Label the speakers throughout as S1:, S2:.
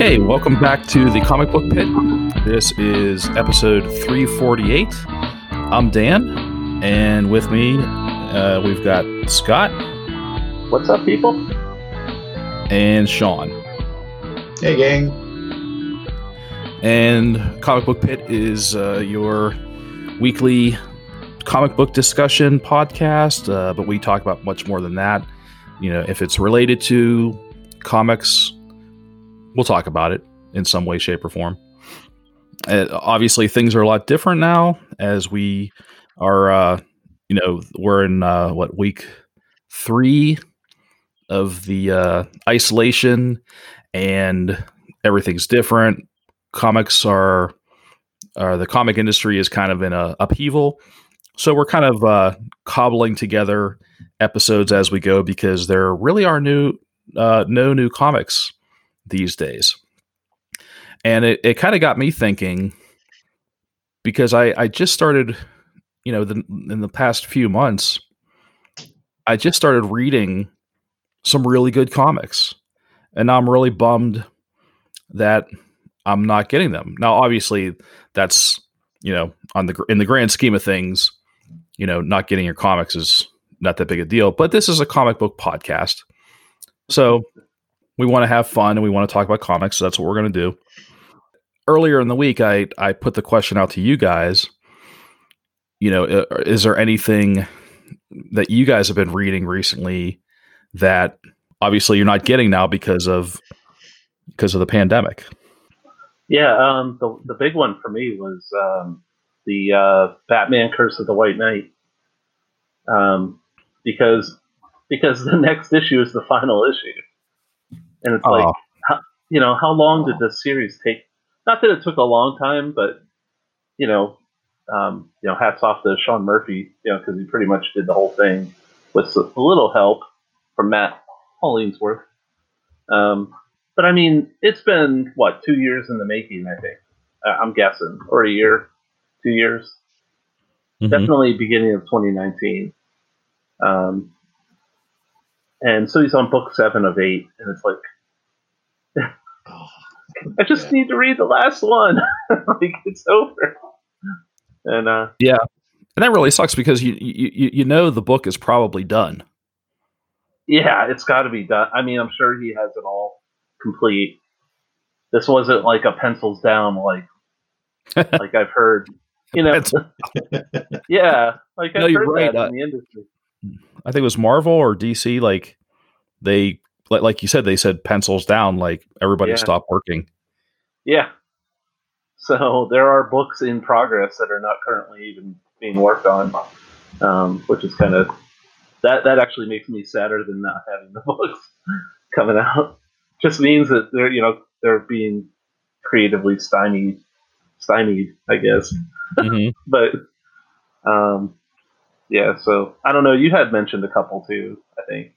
S1: Okay, welcome back to the Comic Book Pit. This is episode 348. I'm Dan, and with me, uh, we've got Scott
S2: What's up, people?
S1: and Sean.
S3: Hey, gang.
S1: And Comic Book Pit is uh, your weekly comic book discussion podcast, uh, but we talk about much more than that. You know, if it's related to comics, we'll talk about it in some way, shape, or form. Uh, obviously, things are a lot different now as we are, uh, you know, we're in uh, what week three of the uh, isolation and everything's different. Comics are, are the comic industry is kind of in a upheaval. So we're kind of uh, cobbling together episodes as we go because there really are new, uh, no new comics these days. And it, it kind of got me thinking because I, I just started, you know, the, in the past few months, I just started reading some really good comics. And I'm really bummed that I'm not getting them. Now, obviously, that's, you know, on the in the grand scheme of things, you know, not getting your comics is not that big a deal, but this is a comic book podcast. So we want to have fun and we want to talk about comics. So that's what we're going to do. Earlier in the week, I I put the question out to you guys. You know, uh, is there anything that you guys have been reading recently that obviously you're not getting now because of because of the pandemic?
S2: Yeah, um, the the big one for me was um, the uh, Batman: Curse of the White Knight, um, because because the next issue is the final issue, and it's like,
S1: Oh.
S2: how, you know, how long did this series take? Not that it took a long time, but you know, um, you know, hats off to Sean Murphy, you know, because he pretty much did the whole thing with a little help from Matt Hollingsworth. Um, but I mean, it's been what two years in the making, I think. Uh, I'm guessing, or a year, two years,
S1: Mhm.
S2: definitely beginning of 2019. Um, and so he's on book seven of eight, and it's like, I just
S3: Yeah.
S2: need to read the last one. like it's over. And uh, yeah,
S1: And that really sucks because you you you- know the book is probably done.
S2: yeah, it's got to be done. I mean, I'm sure he has it all complete. This wasn't like a pencils down, like like I've heard. You know, yeah, like I've
S1: No,
S2: heard
S1: right,
S2: that
S1: uh,
S2: in the industry.
S1: I think it was Marvel or DC. Like they like like you said, they said pencils down. Like everybody
S2: Yeah.
S1: stopped working.
S2: Yeah. So there are books in progress that are not currently even being worked on, um, which is kind of that. That actually makes me sadder than not having the books coming out. Just means that they're you know they're being creatively stymied, stymied, I guess.
S1: Mhm.
S2: But um, yeah. So I don't know. You had mentioned a couple too. I think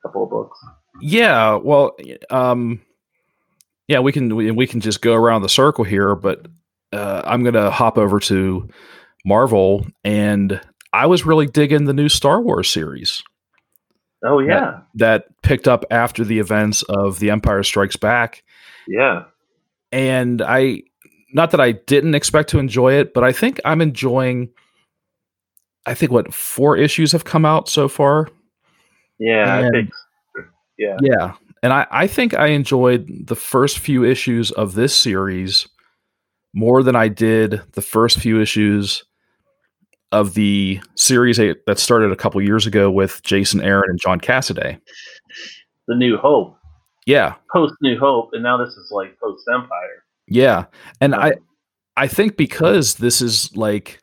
S2: a couple of books.
S1: Yeah, well, um, yeah, we can we, we can just go around the circle here, but uh, I'm gonna hop over to Marvel, and I was really digging the new Star Wars series
S2: Oh yeah,
S1: that picked up after the events of The Empire Strikes Back,
S2: yeah.
S1: and I not that I didn't expect to enjoy it, but I think I'm enjoying. I think what four issues have come out so far.
S2: Yeah, I
S1: And-
S2: think. Yeah.
S1: Yeah. And I, I think I enjoyed the first few issues of this series more than I did the first few issues of the series that that started a couple years ago with Jason Aaron and John Cassaday.
S2: The New Hope,
S1: Yeah.
S2: post New Hope, and now this is like post Empire.
S1: Yeah. And um, I I think because this is like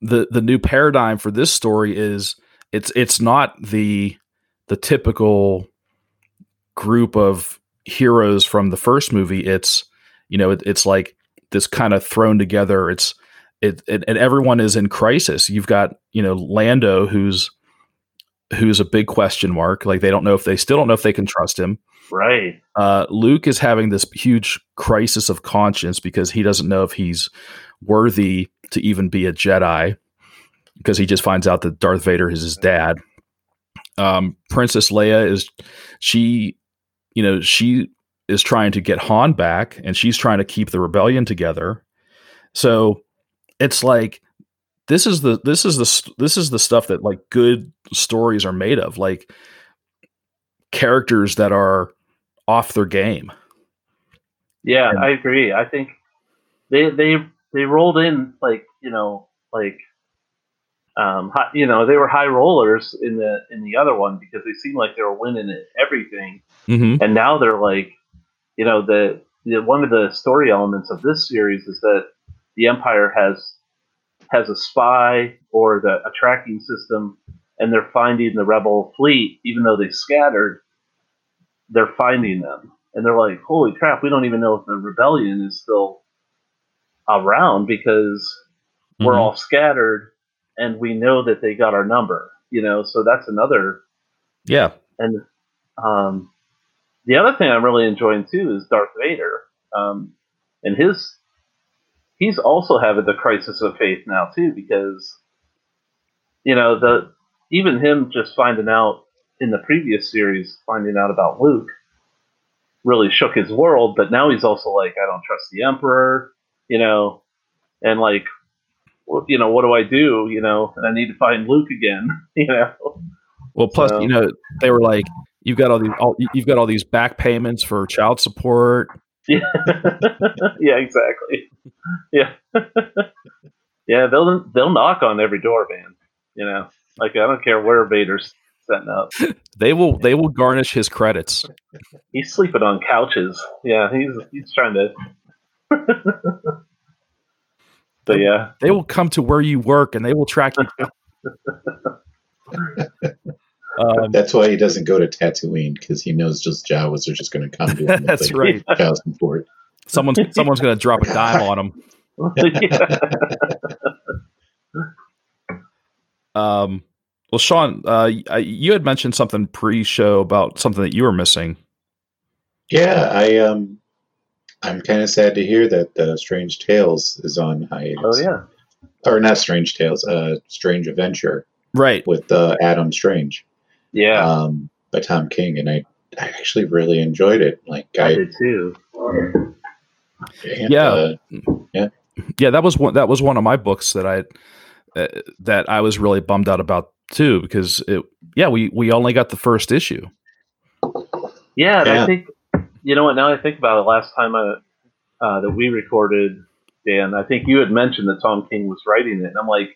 S1: the the new paradigm for this story is it's it's not the the typical group of heroes from the first movie. It's you know it, it's like this kind of thrown together. It's it, it and everyone is in crisis. You've got you know Lando who's who's a big question mark. Like they don't know if they still don't know if they can trust him.
S2: Right.
S1: Uh, Luke is having this huge crisis of conscience because he doesn't know if he's worthy to even be a Jedi because he just finds out that Darth Vader is his dad. Um, Princess Leia is she, you know, she is trying to get Han back and she's trying to keep the rebellion together. So it's like this is the this is the this is the stuff that like good stories are made of like characters that are off their game
S2: yeah i agree i think they they they rolled in like you know like um high, you know they were high rollers in the in the other one because they seemed like they were winning at everything
S1: mm-hmm.
S2: and now they're like you know the, the one of the story elements of this series is that the empire has has a spy or the, a tracking system, and they're finding the rebel fleet, even though they scattered. They're finding them, and they're like, "Holy crap! We don't even know if the rebellion is still around because mm-hmm. we're all scattered, and we know that they got our number." You know, so that's another.
S1: Yeah,
S2: and um, the other thing I'm really enjoying too is Darth Vader, um, and his he's also having the crisis of faith now too because you know the even him just finding out in the previous series finding out about Luke really shook his world but now he's also like I don't trust the emperor you know and like you know what do I do you know and I need to find Luke again you know
S1: well plus so, you know they were like you've got all these all, you've got all these back payments for child support
S2: yeah, yeah, exactly. Yeah, yeah. They'll they'll knock on every door, man. You know, like I don't care where Vader's setting up.
S1: they will they will garnish his credits.
S2: He's sleeping on couches. Yeah, he's he's trying to. so yeah,
S1: they will come to where you work and they will track you.
S3: Um, that's why he doesn't go to Tatooine because he knows just Jawas are just going to come to him.
S1: that's right.
S3: Child support.
S1: Someone's someone's going to drop a dime on him. um. Well, Sean, uh, you had mentioned something pre-show about something that you were missing.
S3: Yeah, I um, I'm kind of sad to hear that uh, Strange Tales is on hiatus.
S2: Oh yeah,
S3: or not Strange Tales, uh, Strange Adventure,
S1: right?
S3: With uh, Adam Strange.
S2: Yeah.
S3: Um, by Tom King, and I, I actually really enjoyed it. Like
S2: I, I did too.
S1: And, yeah. Uh,
S3: yeah.
S1: Yeah, that was one. That was one of my books that I uh, that I was really bummed out about too because it. Yeah, we we only got the first issue.
S2: Yeah, yeah. I think you know what. Now I think about it. Last time I, uh, that we recorded, Dan, I think you had mentioned that Tom King was writing it, and I'm like,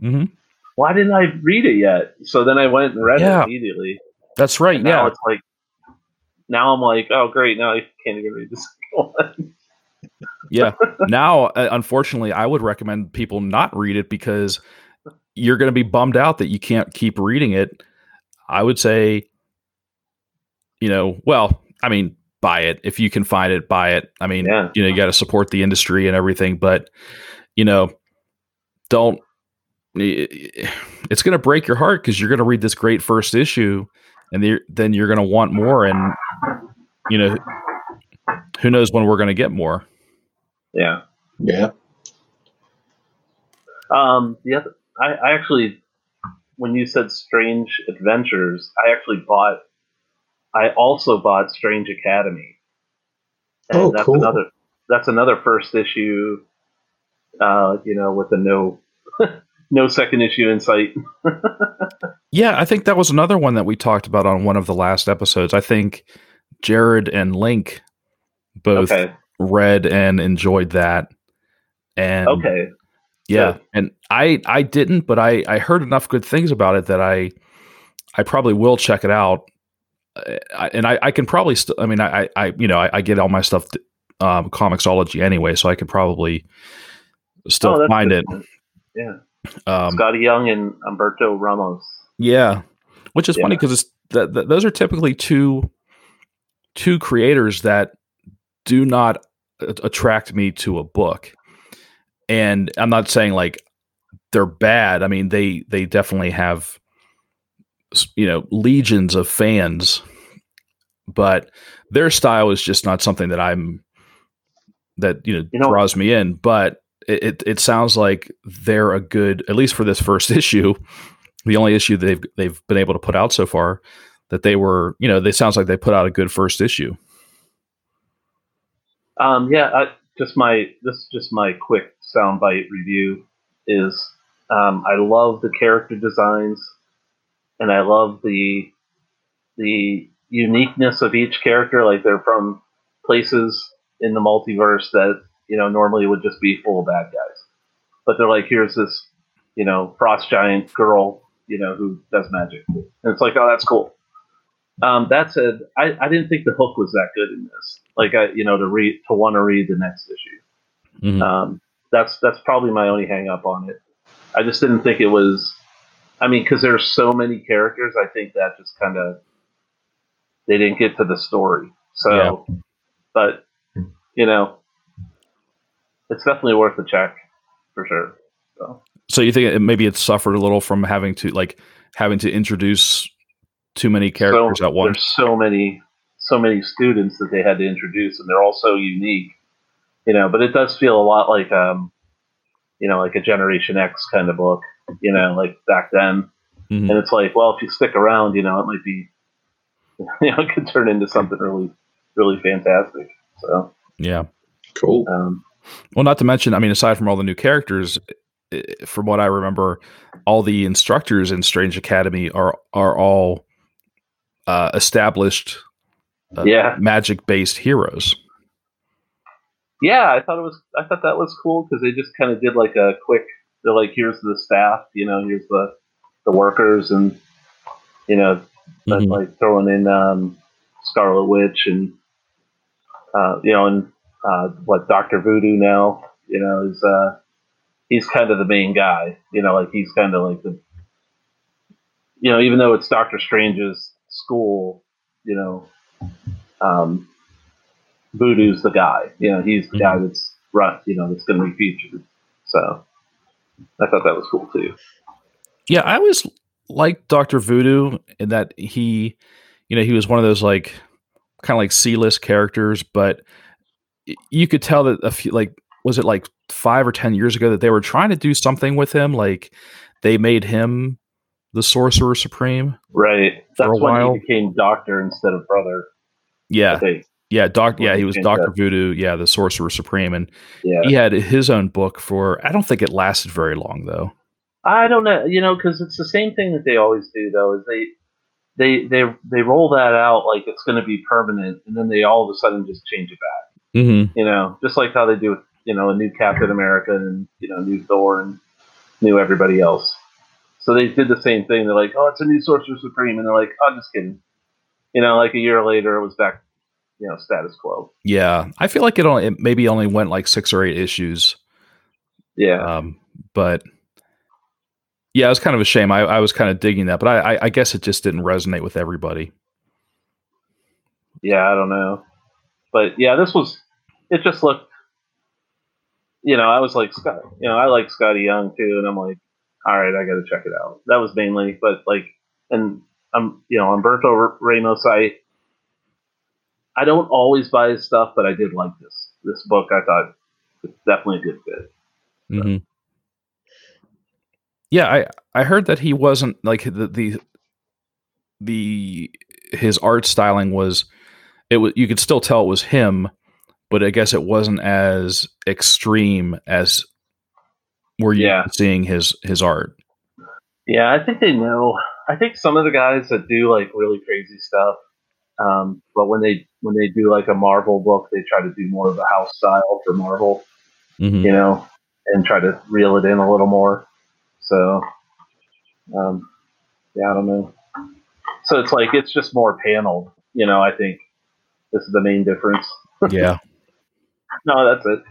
S1: mm-hmm
S2: why didn't I read it yet? So then I went and read yeah. it immediately.
S1: That's right.
S2: now
S1: yeah.
S2: it's like now I'm like, oh great, now I can't even read this one.
S1: yeah. Now, uh, unfortunately, I would recommend people not read it because you're going to be bummed out that you can't keep reading it. I would say, you know, well, I mean, buy it if you can find it. Buy it. I mean, yeah. you know, you got to support the industry and everything, but you know, don't it's going to break your heart because you're going to read this great first issue and then you're going to want more and you know who knows when we're going to get more
S2: yeah
S3: yeah
S2: um the other I, I actually when you said strange adventures i actually bought i also bought strange academy
S3: and oh,
S2: that's
S3: cool.
S2: another that's another first issue uh you know with a no no second issue in sight.
S1: yeah, I think that was another one that we talked about on one of the last episodes. I think Jared and Link both okay. read and enjoyed that. And
S2: okay,
S1: yeah, Good. and I I didn't, but I I heard enough good things about it that I I probably will check it out. I, and I, I can probably still. I mean, I, I, you know, I, I, get all my stuff um, Comixology anyway, so I could probably still
S2: Oh,
S1: find it.
S2: Yeah,
S1: Um,
S2: Skottie Young and Humberto Ramos.
S1: yeah, which is funny because it's that th- those are typically two two creators that do not a- attract me to a book, and I'm not saying like they're bad. I mean they they definitely have you know legions of fans, but their style is just not something that I'm that you know,
S2: You know-
S1: draws me in. But it, it it sounds like they're a good at least for this first issue the only issue they've they've been able to put out so far that they were you know they sounds like they put out a good first issue
S2: Um, yeah, I, just my this just my quick soundbite review is um, I love the character designs and I love the the uniqueness of each character. Like they're from places in the multiverse that you know normally would just be full of bad guys, but they're like here's this you know frost giant girl you know who does magic, and it's like oh that's cool. Um, that said, I, I didn't think the hook was that good in this. Like I, you know, to read to want to read the next issue.
S1: Mhm.
S2: Um, that's that's probably my only hang up on it. I just didn't think it was. I mean, because there's so many characters, I think that just kind of they didn't get to the story. So, but you know, it's definitely worth a check for sure. So
S1: so you think it, maybe it suffered a little from having to like having to introduce too many characters
S2: so,
S1: at once
S2: There's so many, so many students that they had to introduce, and they're all so unique, you know. But it does feel a lot like, um, you know, like a Generation X kind of book, you know, like back then.
S1: Mhm.
S2: And it's like, well, if you stick around, you know, it might be, you know, it could turn into something really, really fantastic. So,
S1: yeah
S3: Cool.
S2: um,
S1: well not to mention i mean aside from all the new characters from what i remember all the instructors in strange academy are are all uh, established uh,
S2: Yeah.
S1: magic based heroes
S2: yeah, I thought it was, I thought that was cool because they just kind of did like a quick, they're like, here's the staff, you know, here's the, the workers, and you know,
S1: Mhm.
S2: like throwing in um, Scarlet Witch and uh, you know, and uh, what Doctor Voodoo now, you know, is uh, he's kind of the main guy. You know, like he's kind of like the, you know, even though it's Doctor Strange's school, you know, um, Voodoo's the guy. You know, he's the guy mm-hmm. that's run. You know, that's going to be featured. So I thought that was cool too.
S1: Yeah, I always liked Doctor Voodoo in that he, you know, he was one of those like kind of like C list characters, but you could tell that a few like was it like five or ten years ago that they were trying to do something with him, like they made him the Sorcerer Supreme.
S2: Right. That's when he became Doctor instead of Brother.
S1: Yeah. Yeah, Doc. Yeah, he was Doctor. Voodoo. Yeah, the Sorcerer Supreme, and
S2: Yeah.
S1: he had his own book for. I don't think it lasted very long though.
S2: I don't know, you know, because it's the same thing that they always do, though. Is they they they they roll that out like it's going to be permanent, and then they all of a sudden just change it back.
S1: Mm-hmm.
S2: You know, just like how they do with you know a new Captain America and you know new Thor and new everybody else. So they did the same thing. They're like, oh, it's a new Sorcerer Supreme, and they're like, oh, just kidding. You know, like a year later, it was back, you know, status quo.
S1: Yeah, I feel like it only it maybe only went like six or eight issues.
S2: Yeah,
S1: Um, but yeah, it was kind of a shame. I, I was kind of digging that, but I, I, I guess it just didn't resonate with everybody.
S2: yeah, I don't know, but yeah, this was. It just looked. You know, I was like, Scott. You know, I like Skottie Young too, and I'm like, all right, I got to check it out. That was mainly, but like, and I'm, you know, Humberto Ramos. I, I don't always buy his stuff, but I did like this. This book, I thought, it's definitely a good fit.
S1: hmm Yeah, I I heard that he wasn't like the the the his art styling was it was you could still tell it was him, but I guess it wasn't as extreme as we're used
S2: Yeah.
S1: seeing his his art.
S2: Yeah, I think they know. I think some of the guys that do like really crazy stuff, um, but when they when they do like a Marvel book, they try to do more of a house style for Marvel,
S1: Mhm.
S2: you know, and try to reel it in a little more. So, um, yeah, I don't know. So it's like it's just more paneled, you know. I think this is the main difference.
S1: Yeah.
S2: no, that's it.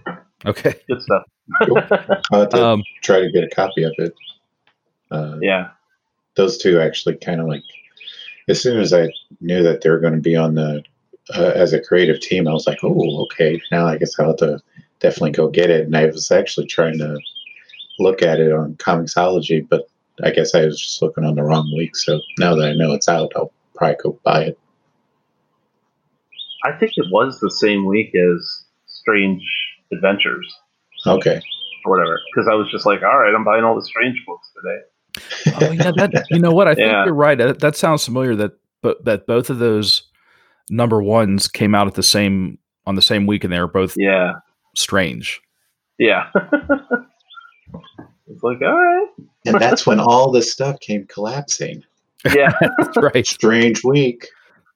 S1: Okay.
S2: Good stuff.
S3: I'll have to
S1: Um,
S3: try to get a copy of it. Uh,
S2: Yeah.
S3: those two actually kind of like as soon as I knew that they were going to be on the uh, as a creative team, I was like, oh, okay. Now I guess I'll have to definitely go get it. And I was actually trying to look at it on Comixology, but I guess I was just looking on the wrong week. So now that I know it's out, I'll probably go buy it.
S2: I think it was the same week as Strange Adventures
S3: Okay.
S2: or whatever. Because I was just like, all right, I'm buying all the Strange books today.
S1: Oh yeah, that you know what? I think
S2: Yeah.
S1: you're right. That, that sounds familiar. That but that both of those number ones came out at the same on the same week, and they were both
S2: Yeah.
S1: strange.
S2: Yeah. it's like, all right.
S3: And that's when all this stuff came collapsing.
S2: Yeah.
S1: That's right.
S3: Strange week.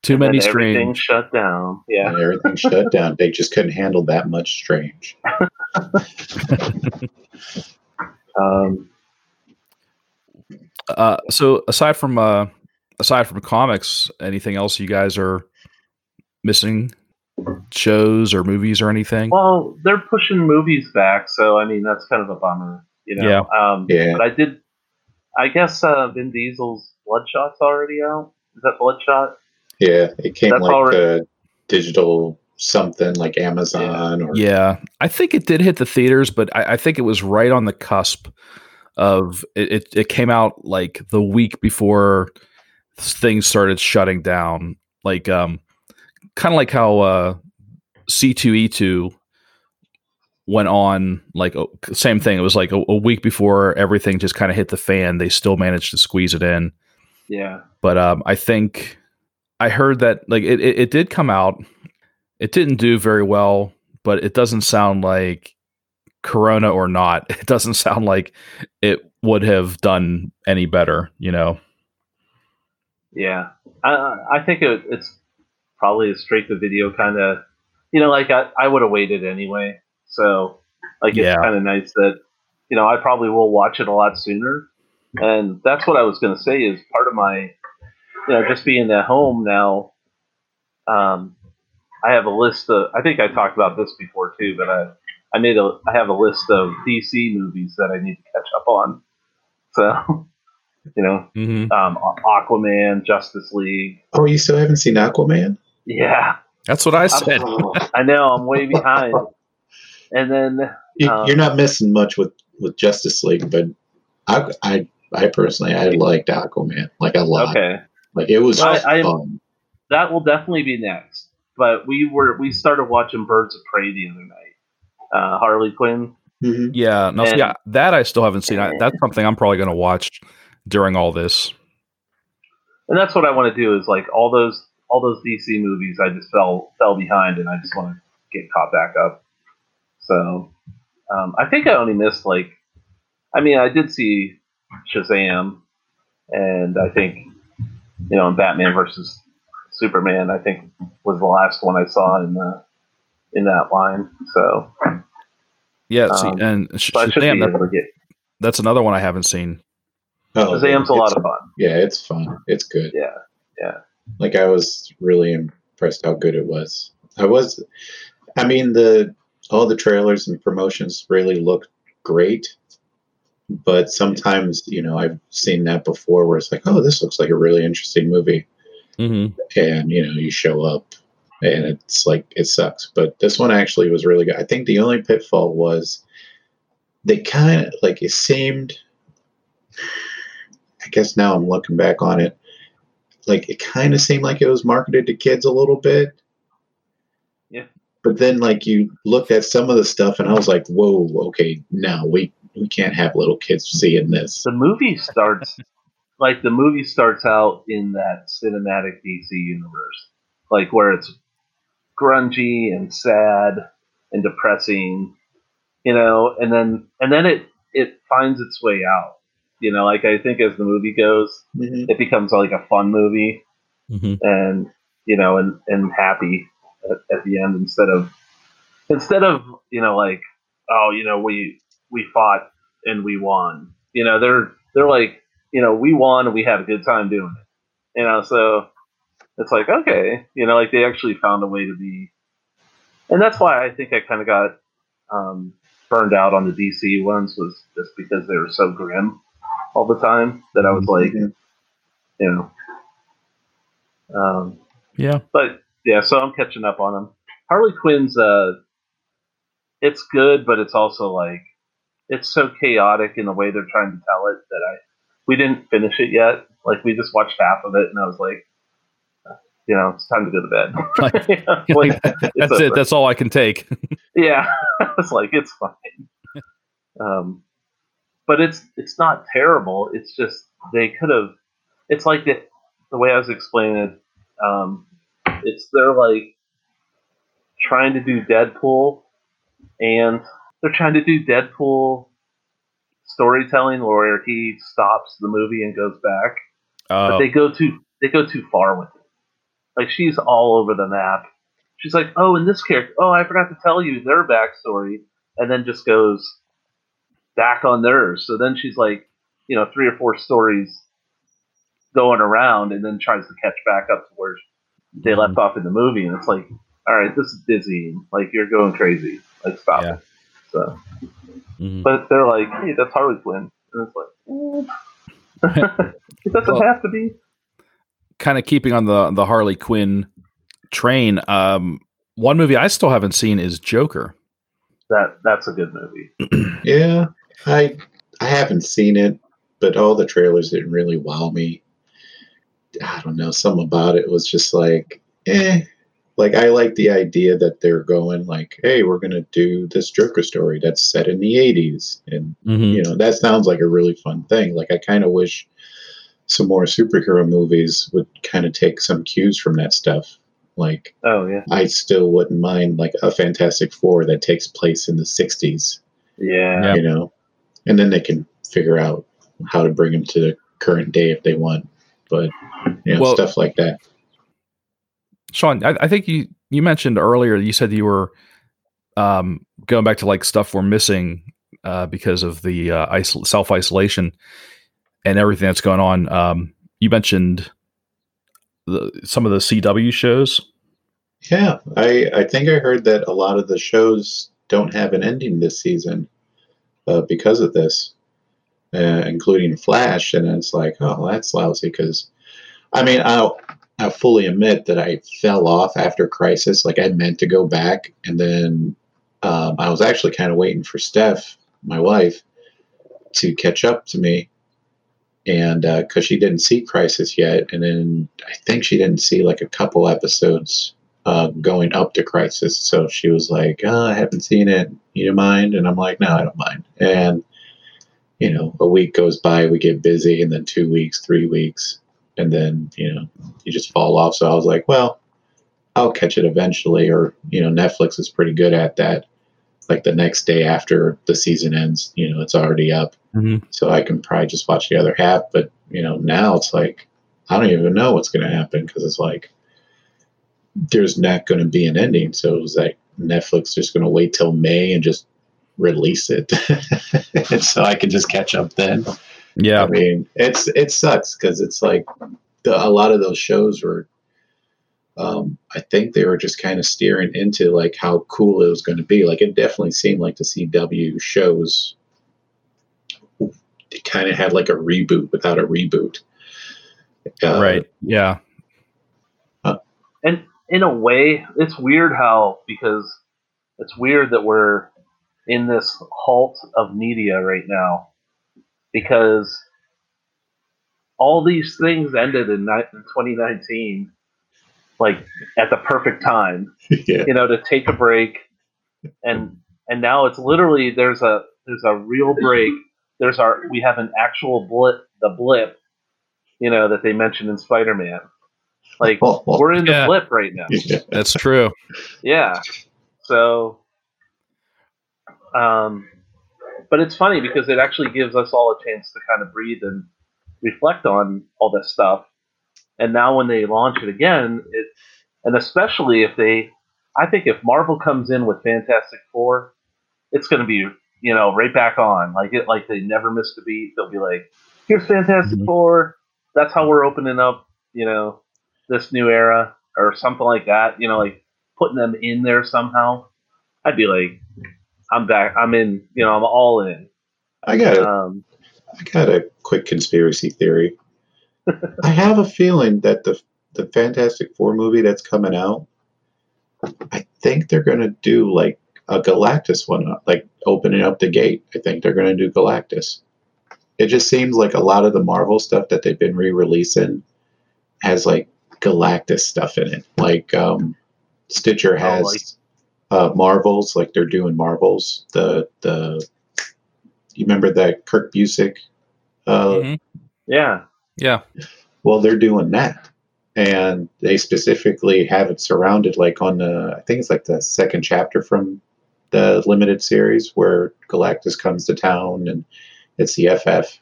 S1: Too
S2: And
S1: many
S2: then everything
S1: strange.
S2: shut down. Yeah.
S3: And everything shut down. They just couldn't handle that much strange.
S2: Um,
S1: Uh, so aside from uh, aside from comics, anything else you guys are missing? Shows or movies or anything?
S2: well, they're pushing movies back, so I mean that's kind of a bummer, you know.
S1: Yeah.
S2: Um,
S3: Yeah.
S2: But I did. I guess uh, Vin Diesel's Bloodshot's already out. Is that Bloodshot?
S3: Yeah, it came
S2: That's
S3: like
S2: already-
S3: uh, digital something like Amazon or
S1: Yeah, I think it did hit the theaters, but I, I think it was right on the cusp of it, it. It came out like the week before things started shutting down, like um, kind of like how uh, C two E two went on. Like oh, same thing. It was like a, a week before everything just kind of hit the fan. They still managed to squeeze it in,
S2: Yeah.
S1: but um, I think I heard that like it, it, it did come out. It didn't do very well, but it doesn't sound like Corona or not. It doesn't sound like it would have done any better. You know?
S2: Yeah, I I think it, it's probably a straight to video kind of, you know, like I, I would have waited anyway. So like it's
S1: Yeah.
S2: kind of nice that you know I probably will watch it a lot sooner, and that's what I was going to say is part of my, you know, just being at home now. Um, I have a list of. I think I talked about this before too, but I I made a I have a list of DC movies that I need to catch up on. So, you know,
S1: Mm-hmm.
S2: um, Aquaman, Justice League.
S3: Oh, you still haven't seen Aquaman?
S2: Yeah,
S1: That's what I said.
S2: I know I'm way behind. And then
S3: You,
S2: Um,
S3: you're not missing much with, with Justice League, but I, I I personally I liked Aquaman like a lot.
S2: okay,
S3: Like it was
S2: I- I-
S3: fun.
S2: that will definitely be next. But we were we started watching Birds of Prey the other night. Uh, Harley Quinn.
S3: hmm
S1: Yeah, no,
S2: And-
S1: yeah, that I still haven't seen. I, that's something I'm probably going to watch during all this.
S2: and that's what I want to do is like all those all those DC movies I just fell fell behind and I just want to get caught back up. So um, I think I only missed like I mean I did see Shazam and I think you know in Batman versus Superman I think was the last one I saw in the in that line. So,
S1: Yeah, see,
S2: Um,
S1: and Sh-
S2: so
S1: Shazam, that,
S2: get
S1: that's another one I haven't seen.
S3: Oh,
S2: Shazam's a lot of fun.
S3: Yeah, it's fun. It's good.
S2: Yeah, yeah.
S3: Like I was really impressed how good it was. I was. I mean the all the trailers and promotions really looked great, but sometimes you know I've seen that before where it's like, oh, this looks like a really interesting movie,
S1: Mm-hmm.
S3: and you know you show up and it's like it sucks. But this one actually was really good. I think the only pitfall was they kind of like it seemed. I guess now I'm looking back on it, like it kind of seemed like it was marketed to kids a little bit.
S2: Yeah.
S3: But then, like you looked at some of the stuff, and I was like, "Whoa, okay, no, we we can't have little kids seeing this."
S2: The movie starts like the movie starts out in that cinematic DC universe, like where it's grungy and sad and depressing, you know, and then and then it it finds its way out. You know, like I think as the movie goes,
S3: Mhm.
S2: it becomes like a fun movie
S1: Mm-hmm.
S2: and you know and and happy at, at the end instead of instead of you know like oh you know we we fought and we won you know they're they're like you know we won and we had a good time doing it you know so it's like okay you know like they actually found a way to be and that's why I think I kind of got um, burned out on the DC ones was just because they were so grim all the time that I was like,
S3: Mhm.
S2: you know. Um,
S1: Yeah.
S2: but yeah, so I'm catching up on them. Harley Quinn's uh, it's good, but it's also like it's so chaotic in the way they're trying to tell it that I we didn't finish it yet. Like we just watched half of it, and I was like, you know, it's time to go to bed. Like, it's
S1: That's it.
S2: over.
S1: That's all I can take.
S2: Yeah, it's like it's fine. Um, but it's it's not terrible. It's just they could have. It's like the the way I was explaining it. Um, it's they're like trying to do Deadpool, and they're trying to do Deadpool storytelling where he stops the movie and goes back, but
S1: Uh,
S2: they go too they go too far with it. Like she's all over the map. She's like, oh, and this character, oh, I forgot to tell you their backstory, and then just goes back on theirs. So then she's like, you know, three or four stories going around, and then tries to catch back up to where they left off in the movie, and it's like, all right, this is dizzying. Like you're going crazy. Like stop
S1: Yeah.
S2: it. So,
S1: mhm.
S2: but they're like, hey, that's Harley Quinn, and it's like, eh. it doesn't
S1: Well-
S2: have to be.
S1: kind of keeping on the the Harley Quinn train. Um, one movie I still haven't seen is Joker.
S2: That that's a good movie.
S3: Yeah, I I haven't seen it, but all the trailers didn't really wow me. I don't know, something about it was just like, eh. Like I like the idea that they're going like, hey, we're gonna do this Joker story that's set in the '80s, and
S1: Mhm.
S3: you know that sounds like a really fun thing. Like I kind of wish some more superhero movies would kind of take some cues from that stuff. Like
S2: Oh yeah,
S3: I still wouldn't mind like a Fantastic Four that takes place in the '60s
S2: yeah.
S1: Yeah.
S3: you know, and then they can figure out how to bring them to the current day if they want. But you know,
S1: Well-
S3: stuff like that.
S1: Sean, I, I think you you mentioned earlier. You said you were um, going back to like stuff we're missing uh, because of the uh, isol- self isolation and everything that's going on. Um, you mentioned the, some of the CW shows.
S3: Yeah, I I think I heard that a lot of the shows don't have an ending this season uh, because of this, uh, including Flash, and it's like, oh, that's lousy. Because I mean, I'll I fully admit that I fell off after Crisis. Like I meant to go back, and then um, I was actually kind of waiting for Steph, my wife, to catch up to me, and because she didn't see Crisis yet, and then I think she didn't see like a couple episodes uh, going up to Crisis. So she was like, oh, I haven't seen it. You mind? And I'm like, no, I don't mind. And, you know, a week goes by, we get busy, and then two weeks, three weeks, and then, you know, you just fall off. So I was like, well, I'll catch it eventually. Or, you know, Netflix is pretty good at that. Like the next day after the season ends, you know, it's already up.
S1: Mhm.
S3: So I can probably just watch the other half. But, you know, now it's like, I don't even know what's going to happen because it's like, there's not going to be an ending. So it was like Netflix just going to wait till May and just release it, and so I can just catch up then.
S1: Yeah,
S3: I mean, it's it sucks because it's like the, a lot of those shows were. Um, I think they were just kind of steering into like how cool it was going to be. Like it definitely seemed like the CW shows. Kind of had like a reboot without a reboot. Uh,
S1: right. Yeah,
S2: And in a way, it's weird how because it's weird that we're in this halt of media right now because all these things ended in, ni- in 2019 like at the perfect time
S3: yeah.
S2: you know to take a break. And and now it's literally there's a there's a real break. There's our we have an actual blip the blip you know that they mentioned in spider-man like we're in the
S1: Yeah.
S2: blip right now
S3: Yeah.
S1: that's true.
S2: yeah so um but it's funny because it actually gives us all a chance to kind of breathe and reflect on all this stuff and now when they launch it again it and especially if they i think if marvel comes in with fantastic four it's going to be you know right back on like it like they never missed a beat they'll be like here's fantastic
S1: Mhm.
S2: four that's how we're opening up you know this new era or something like that you know like putting them in there somehow, I'd be like, I'm back. I'm in. You know, I'm all in.
S3: I got a,
S2: Um,
S3: I got a quick conspiracy theory. I have a feeling that the the Fantastic Four movie that's coming out, I think they're gonna do like a Galactus one, like opening up the gate. I think they're gonna do Galactus. It just seems like a lot of the Marvel stuff that they've been re-releasing has like Galactus stuff in it. Like um, Stitcher has
S2: like-
S3: uh, Marvels, like they're doing Marvels. The the you remember that Kurt Busiek uh,
S1: Mhm.
S2: yeah.
S1: Yeah.
S3: well, they're doing that. And they specifically have it surrounded, like on the, I think it's like the second chapter from the limited series where Galactus comes to town and it's the FF.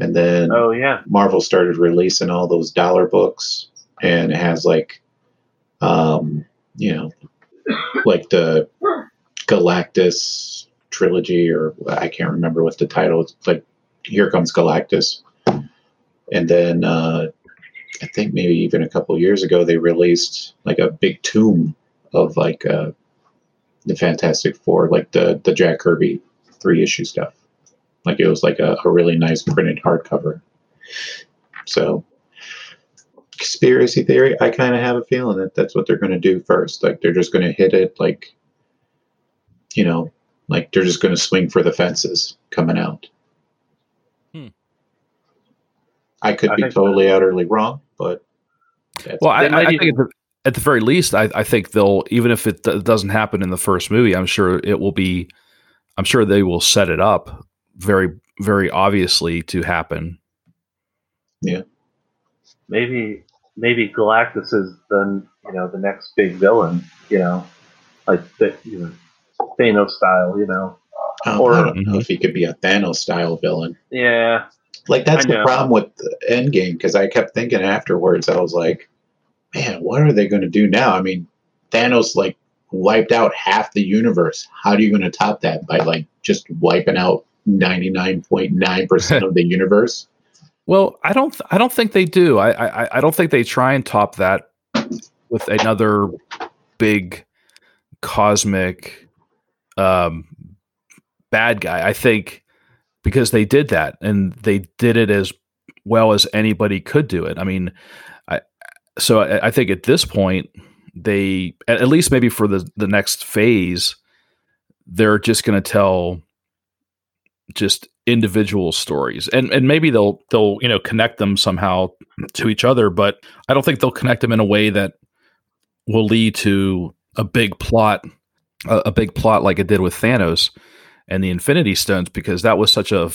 S3: And then
S2: Oh yeah.
S3: Marvel started releasing all those dollar books and it has like, um, you know, like the Galactus trilogy, or I can't remember what the title is. Like, Here Comes Galactus. And then uh, I think maybe even a couple years ago, they released like a big tomb of like uh, the Fantastic Four, like the, the Jack Kirby three issue stuff. Like, it was like a, a really nice printed hardcover. So, conspiracy theory, I kind of have a feeling that that's what they're going to do first. Like, they're just going to hit it, like, you know, like they're just going to swing for the fences coming out.
S1: Hmm.
S3: I could
S2: I
S3: be
S2: think so.
S3: totally, utterly wrong, but that's
S1: Well, I, I, I think
S2: even-
S1: at the, at the very least, I, I think they'll even if it d- doesn't happen in the first movie, I'm sure it will be. I'm sure they will set it up very, very obviously to happen.
S2: Yeah maybe maybe Galactus is then you know the next big villain. You know, like the you know Thanos style. You know.
S3: um,
S2: Or-
S3: I don't know if he could be a Thanos style villain.
S2: Yeah.
S3: Like that's the problem with the Endgame because I kept thinking afterwards, I was like, man, what are they going to do now? I mean, Thanos like wiped out half the universe. How are you going to top that by like just wiping out ninety nine point nine percent of the universe?
S1: Well, I don't. I don't think they do. I, I. I don't think they try and top that with another big cosmic um, bad guy. I think because they did that and they did it as well as anybody could do it. I mean, I. So I, I think at this point they, at at least maybe for the the next phase, they're just going to tell just individual stories. And and maybe they'll they'll you know connect them somehow to each other but i don't think they'll connect them in a way that will lead to a big plot a, a big plot like it did with thanos and the infinity stones because that was such a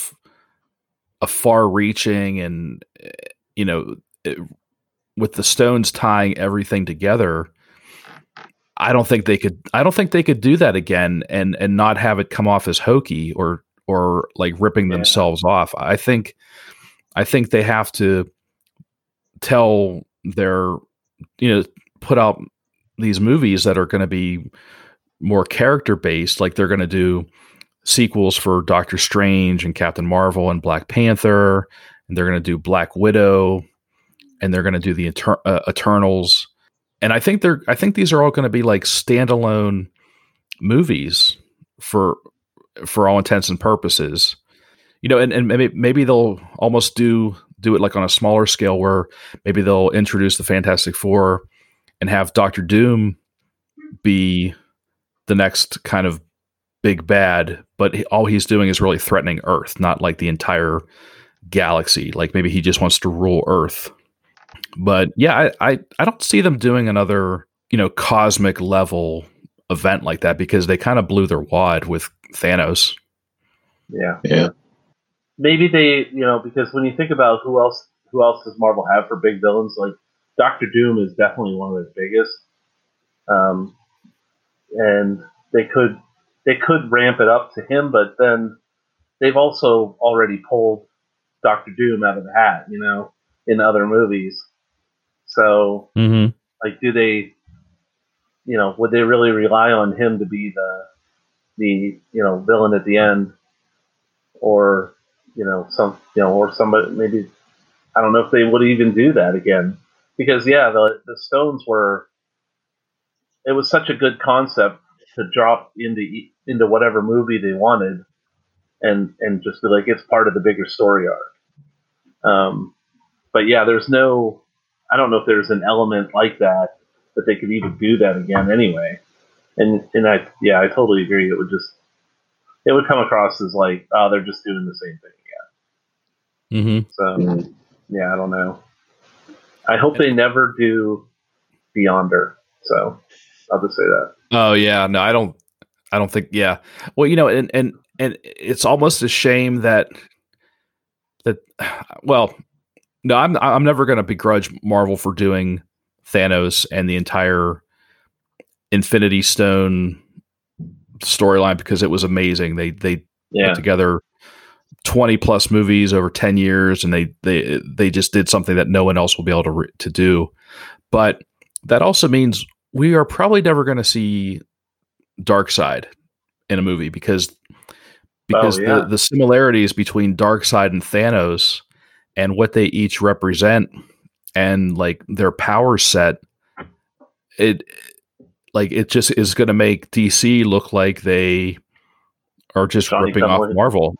S1: a far reaching and eh, you know it, with the stones tying everything together i don't think they could i don't think they could do that again and and not have it come off as hokey or or like ripping
S2: Yeah.
S1: themselves off. I think I think they have to tell their you know put out these movies that are going to be more character based like they're going to do sequels for Doctor Strange and Captain Marvel and Black Panther and they're going to do Black Widow and they're going to do the Eter- uh, Eternals and I think they're I think these are all going to be like standalone movies for for all intents and purposes. You know, and, and maybe maybe they'll almost do do it like on a smaller scale where maybe they'll introduce the Fantastic Four and have Doctor Doom be the next kind of big bad, but all he's doing is really threatening Earth, not like the entire galaxy. Like maybe he just wants to rule Earth. But yeah, I, I, I don't see them doing another, you know, cosmic level event like that because they kind of blew their wad with Thanos.
S2: Yeah.
S3: Yeah.
S2: Maybe they, you know, because when you think about who else, who else does Marvel have for big villains? Like Doctor Doom is definitely one of the biggest. Um, and they could, they could ramp it up to him, but then they've also already pulled Doctor Doom out of the hat, you know, in other movies. So,
S1: Mm-hmm.
S2: like, do they, you know, would they really rely on him to be the, the, you know, villain at the end, or, you know, some, you know, or somebody maybe, I don't know if they would even do that again, because yeah, the the stones were, it was such a good concept to drop into into whatever movie they wanted, and and just be like it's part of the bigger story arc. Um, but yeah, there's no. I don't know if there's an element like that that they could even do that again anyway. And and I yeah, I totally agree. It would just it would come across as like oh they're just doing the same thing again.
S1: Mm-hmm.
S2: So
S3: Mhm.
S2: yeah, I don't know. I hope they never do Beyonder. So I'll just say that.
S1: Oh yeah, no, I don't. I don't think. Yeah, well, you know, and and and it's almost a shame that that. Well, no, I'm I'm never going to begrudge Marvel for doing Thanos and the entire Infinity Stone storyline because it was amazing. They they
S2: Yeah.
S1: put together 20 plus movies over 10 years and they they they just did something that no one else will be able to re- to do but that also means we are probably never going to see Darkseid in a movie because because oh,
S2: yeah.
S1: the, the similarities between Darkseid and thanos and what they each represent and like their power set it like it just is going to make dc look like they are just
S2: Johnny
S1: ripping off
S2: Come-Away.
S1: marvel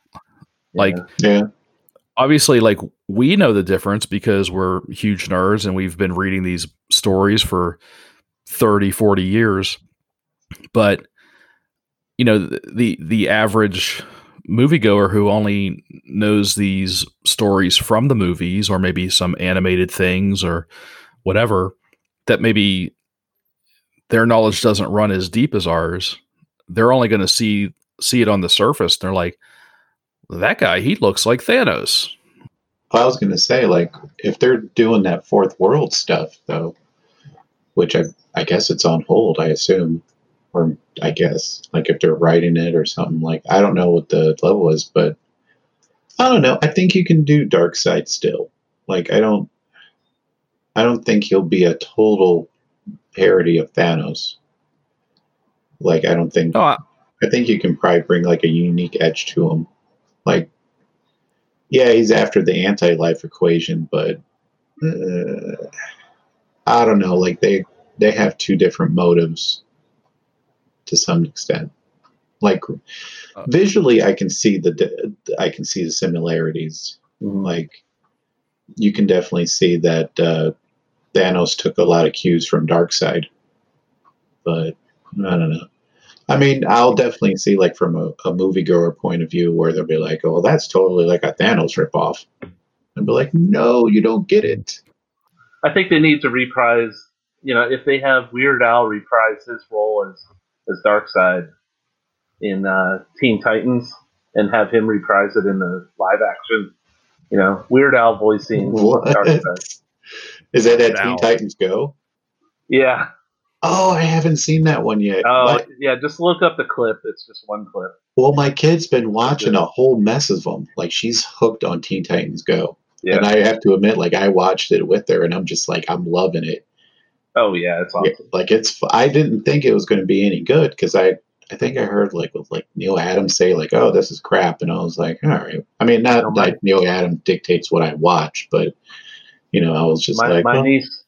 S1: like
S2: Yeah.
S3: Yeah.
S1: obviously like we know the difference because we're huge nerds and we've been reading these stories for 30 40 years but you know the the, the average moviegoer who only knows these stories from the movies or maybe some animated things or whatever that maybe their knowledge doesn't run as deep as ours they're only going to see see it on the surface they're like that guy he looks like thanos
S3: I was going to say, like, if they're doing that fourth world stuff, though, which I, I guess it's on hold, I assume, or I guess, like, if they're writing it or something, like, I don't know what the level is, but I don't know. I think you can do Darkseid still. Like, I don't, I don't think he'll be a total parody of Thanos. Like, I don't think,
S1: no I,
S3: I think you can probably bring like a unique edge to him. Like, yeah, he's after the anti-life equation, but uh, I don't know. Like they they have two different motives to some extent. Like
S1: Uh,
S3: visually, I can see the I can see the similarities.
S2: Mhm.
S3: Like you can definitely see that uh, Thanos took a lot of cues from Darkseid, but I don't know. I mean, I'll definitely see like from a, a moviegoer point of view where they'll be like, "Oh, that's totally like a Thanos ripoff," and be like, "No, you don't get it."
S2: I think they need to reprise. You know, if they have Weird Al reprise his role as as Darkseid in uh, Teen Titans and have him reprise it in the live action. You know, Weird Al voicing
S3: What?
S2: Darkseid.
S3: Is that at Teen Titans Go?
S2: Yeah.
S3: Oh, I haven't seen that one yet.
S2: Oh,
S3: My-
S2: yeah. Just look up the clip. It's just one clip.
S3: well, my kid's been watching a whole mess of them. Like she's hooked on Teen Titans Go.
S2: Yeah.
S3: And I have to admit, like I watched it with her, and I'm just like, I'm loving it.
S2: oh, yeah. It's awesome.
S3: Yeah, like it's. I didn't think it was going to be any good because I, I think I heard like with like Neal Adams say like, oh, this is crap, and I was like, all right. I mean, not
S2: Oh,
S3: like Neal Adams dictates what I watch, but you know, I was just
S2: my,
S3: like,
S2: my
S3: well,
S2: niece,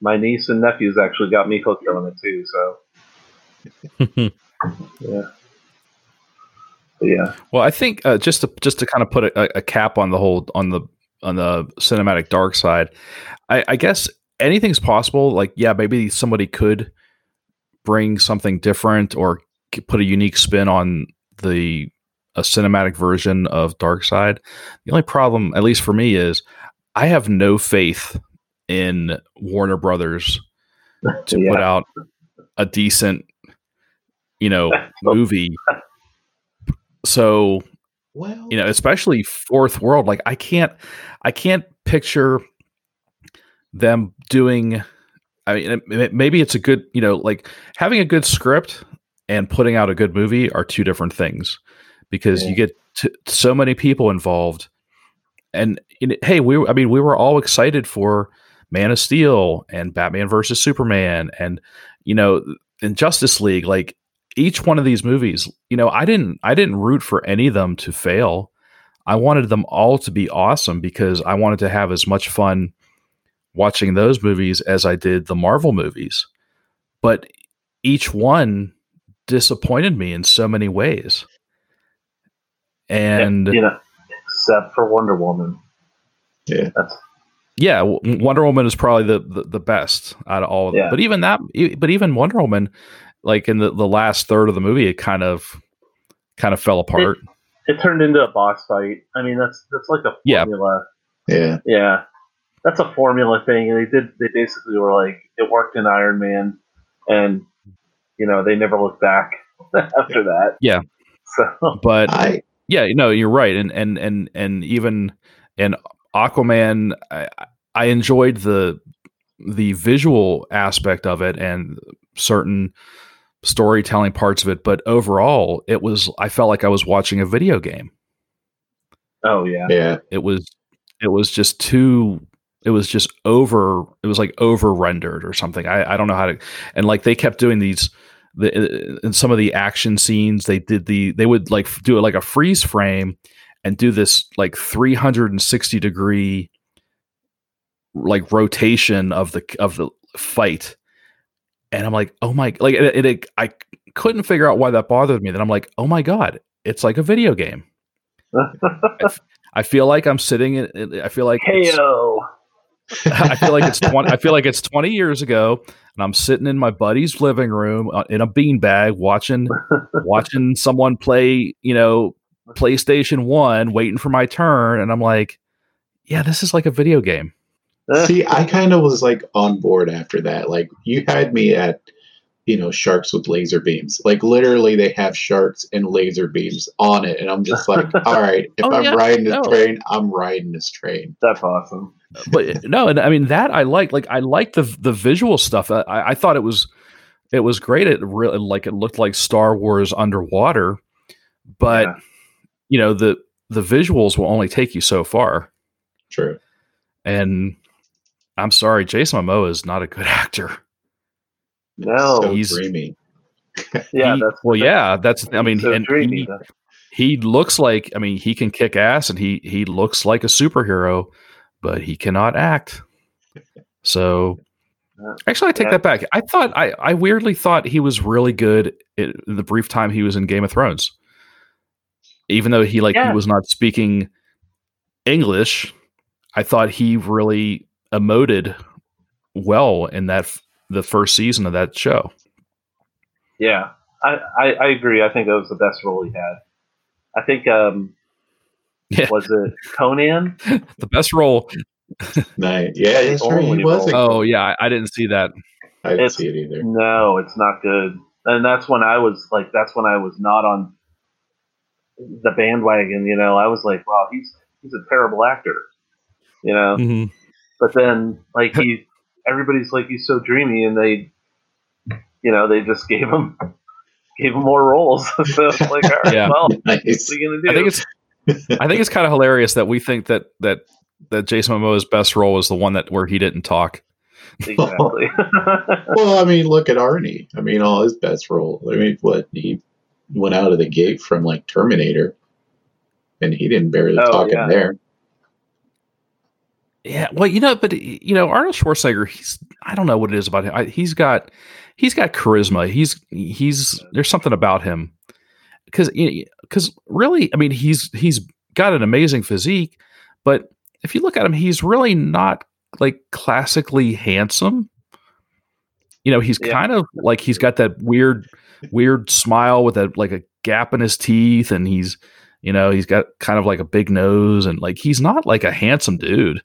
S2: my niece and nephews actually got me hooked on it too. So yeah, But yeah.
S1: Well, I think uh, just to just to kind of put a, a cap on the whole on the on the cinematic Darkseid, I, I guess anything's possible. Like, yeah, maybe somebody could bring something different or put a unique spin on the a cinematic version of Darkseid. The only problem, at least for me, is I have no faith in Warner Brothers to
S2: Yeah.
S1: put out a decent, you know, movie. So
S3: well,
S1: you know especially fourth world like i can't i can't picture them doing i mean it- maybe it's a good you know like having a good script and putting out a good movie are two different things because you get t- so many people involved and hey we i mean we were all excited for man of steel and batman versus superman and you know in justice league like each one of these movies you know i didn't i didn't root for any of them to fail i wanted them all to be awesome because i wanted to have as much fun watching those movies as i did the marvel movies but each one disappointed me in so many ways. And
S2: you know, except for Wonder Woman.
S3: Yeah.
S1: Yeah, Wonder Woman is probably the, the, the best out of all of them. But even that, but even Wonder Woman, like in the, the last third of the movie, it kind of kind of fell apart.
S2: it turned into a boss fight. I mean, that's that's like a
S1: Yeah.
S2: formula.
S3: Yeah.
S2: Yeah, that's a formula thing. And they did. They basically were like, it worked in Iron Man, and you know they never looked back after that.
S1: Yeah.
S2: So
S1: but
S3: I
S1: yeah, no, you're right, and and and and even in Aquaman, I, I enjoyed the the visual aspect of it and certain storytelling parts of it, but overall, it was I felt like I was watching a video game.
S2: oh yeah,
S3: yeah.
S1: It was it was just too it was just over it was like over rendered or something I, I don't know how to and like they kept doing these the in some of the action scenes they did the they would like do it like a freeze frame and do this like 360 degree like rotation of the of the fight. And i'm like oh my like it, it, i couldn't figure out why that bothered me. Then i'm like oh my god it's like a video game. I feel like i'm sitting in i feel like it's-
S2: Heyo.
S1: I feel like it's 20 I feel like it's 20 years ago and I'm sitting in my buddy's living room uh, in a beanbag watching watching someone play, you know, PlayStation 1 waiting for my turn and I'm like, yeah, this is like a video game.
S3: See, I kind of was like on board after that. Like you had me at, you know, sharks with laser beams. Like literally, they have sharks and laser beams on it, and I'm just like, all right, if
S1: Oh,
S3: I'm
S1: yeah,
S3: riding this
S1: no.
S3: train, I'm riding this train.
S2: That's awesome.
S1: But eh, no, and I mean that I like like I like the the visual stuff. I, I thought it was it was great. It really like it looked like Star Wars underwater, but
S2: Yeah.
S1: You know the the visuals will only take you so far.
S3: True.
S1: And I'm sorry, Jason Momoa is not a good actor.
S2: no,
S3: so
S1: he's-
S3: dreamy.
S2: yeah,
S1: He-
S2: that's
S1: well, yeah, that's. I mean,
S2: so
S1: and
S2: dreamy.
S1: he, he looks like. I mean, he can kick ass, and he he looks like a superhero, but he cannot act. So, actually, I take
S2: Yeah.
S1: that back. I thought I I weirdly thought he was really good in the brief time he was in Game of Thrones, even though he like
S2: Yeah.
S1: he was not speaking English. I thought he really emoted well in that f- the first season of that show.
S2: Yeah, I, I, I agree. I think that was the best role he had. I think um,
S1: Yeah.
S2: was it Conan?
S1: The best role.
S3: Nice. Yeah, that's right.
S2: Only
S3: He was.
S1: Oh yeah, I, I didn't see that.
S3: I didn't
S2: it's-
S3: see it either.
S2: No, it's not good. And that's when I was like, that's when I was not on the bandwagon. You know, I was like, wow, he's he's a terrible actor. You know,
S1: Mm-hmm.
S2: but then like he, everybody's like he's so dreamy, and they, you know, they just gave him gave him more roles. so it's like, all right,
S1: Yeah.
S2: well,
S3: Nice.
S2: what are you gonna do?
S1: I think it's I think it's kind of hilarious that we think that that that Jason Momoa's best role was the one that where he didn't talk.
S2: exactly.
S3: Well, I mean, look at Arnie. I mean, all his best role. I mean, what he went out of the gate from like Terminator, and he didn't barely
S2: Oh,
S3: talk
S2: yeah.
S3: in there.
S1: Yeah, well, you know, but you know, Arnold Schwarzenegger, he's I don't know what it is about him. I, he's got he's got charisma. He's he's there's something about him because because really, I mean, he's he's got an amazing physique, but if you look at him, he's really not like classically handsome. You know, he's
S2: Yeah.
S1: kind of like he's got that weird weird smile with a like a gap in his teeth, and he's you know he's got kind of like a big nose, and like he's not like a handsome dude.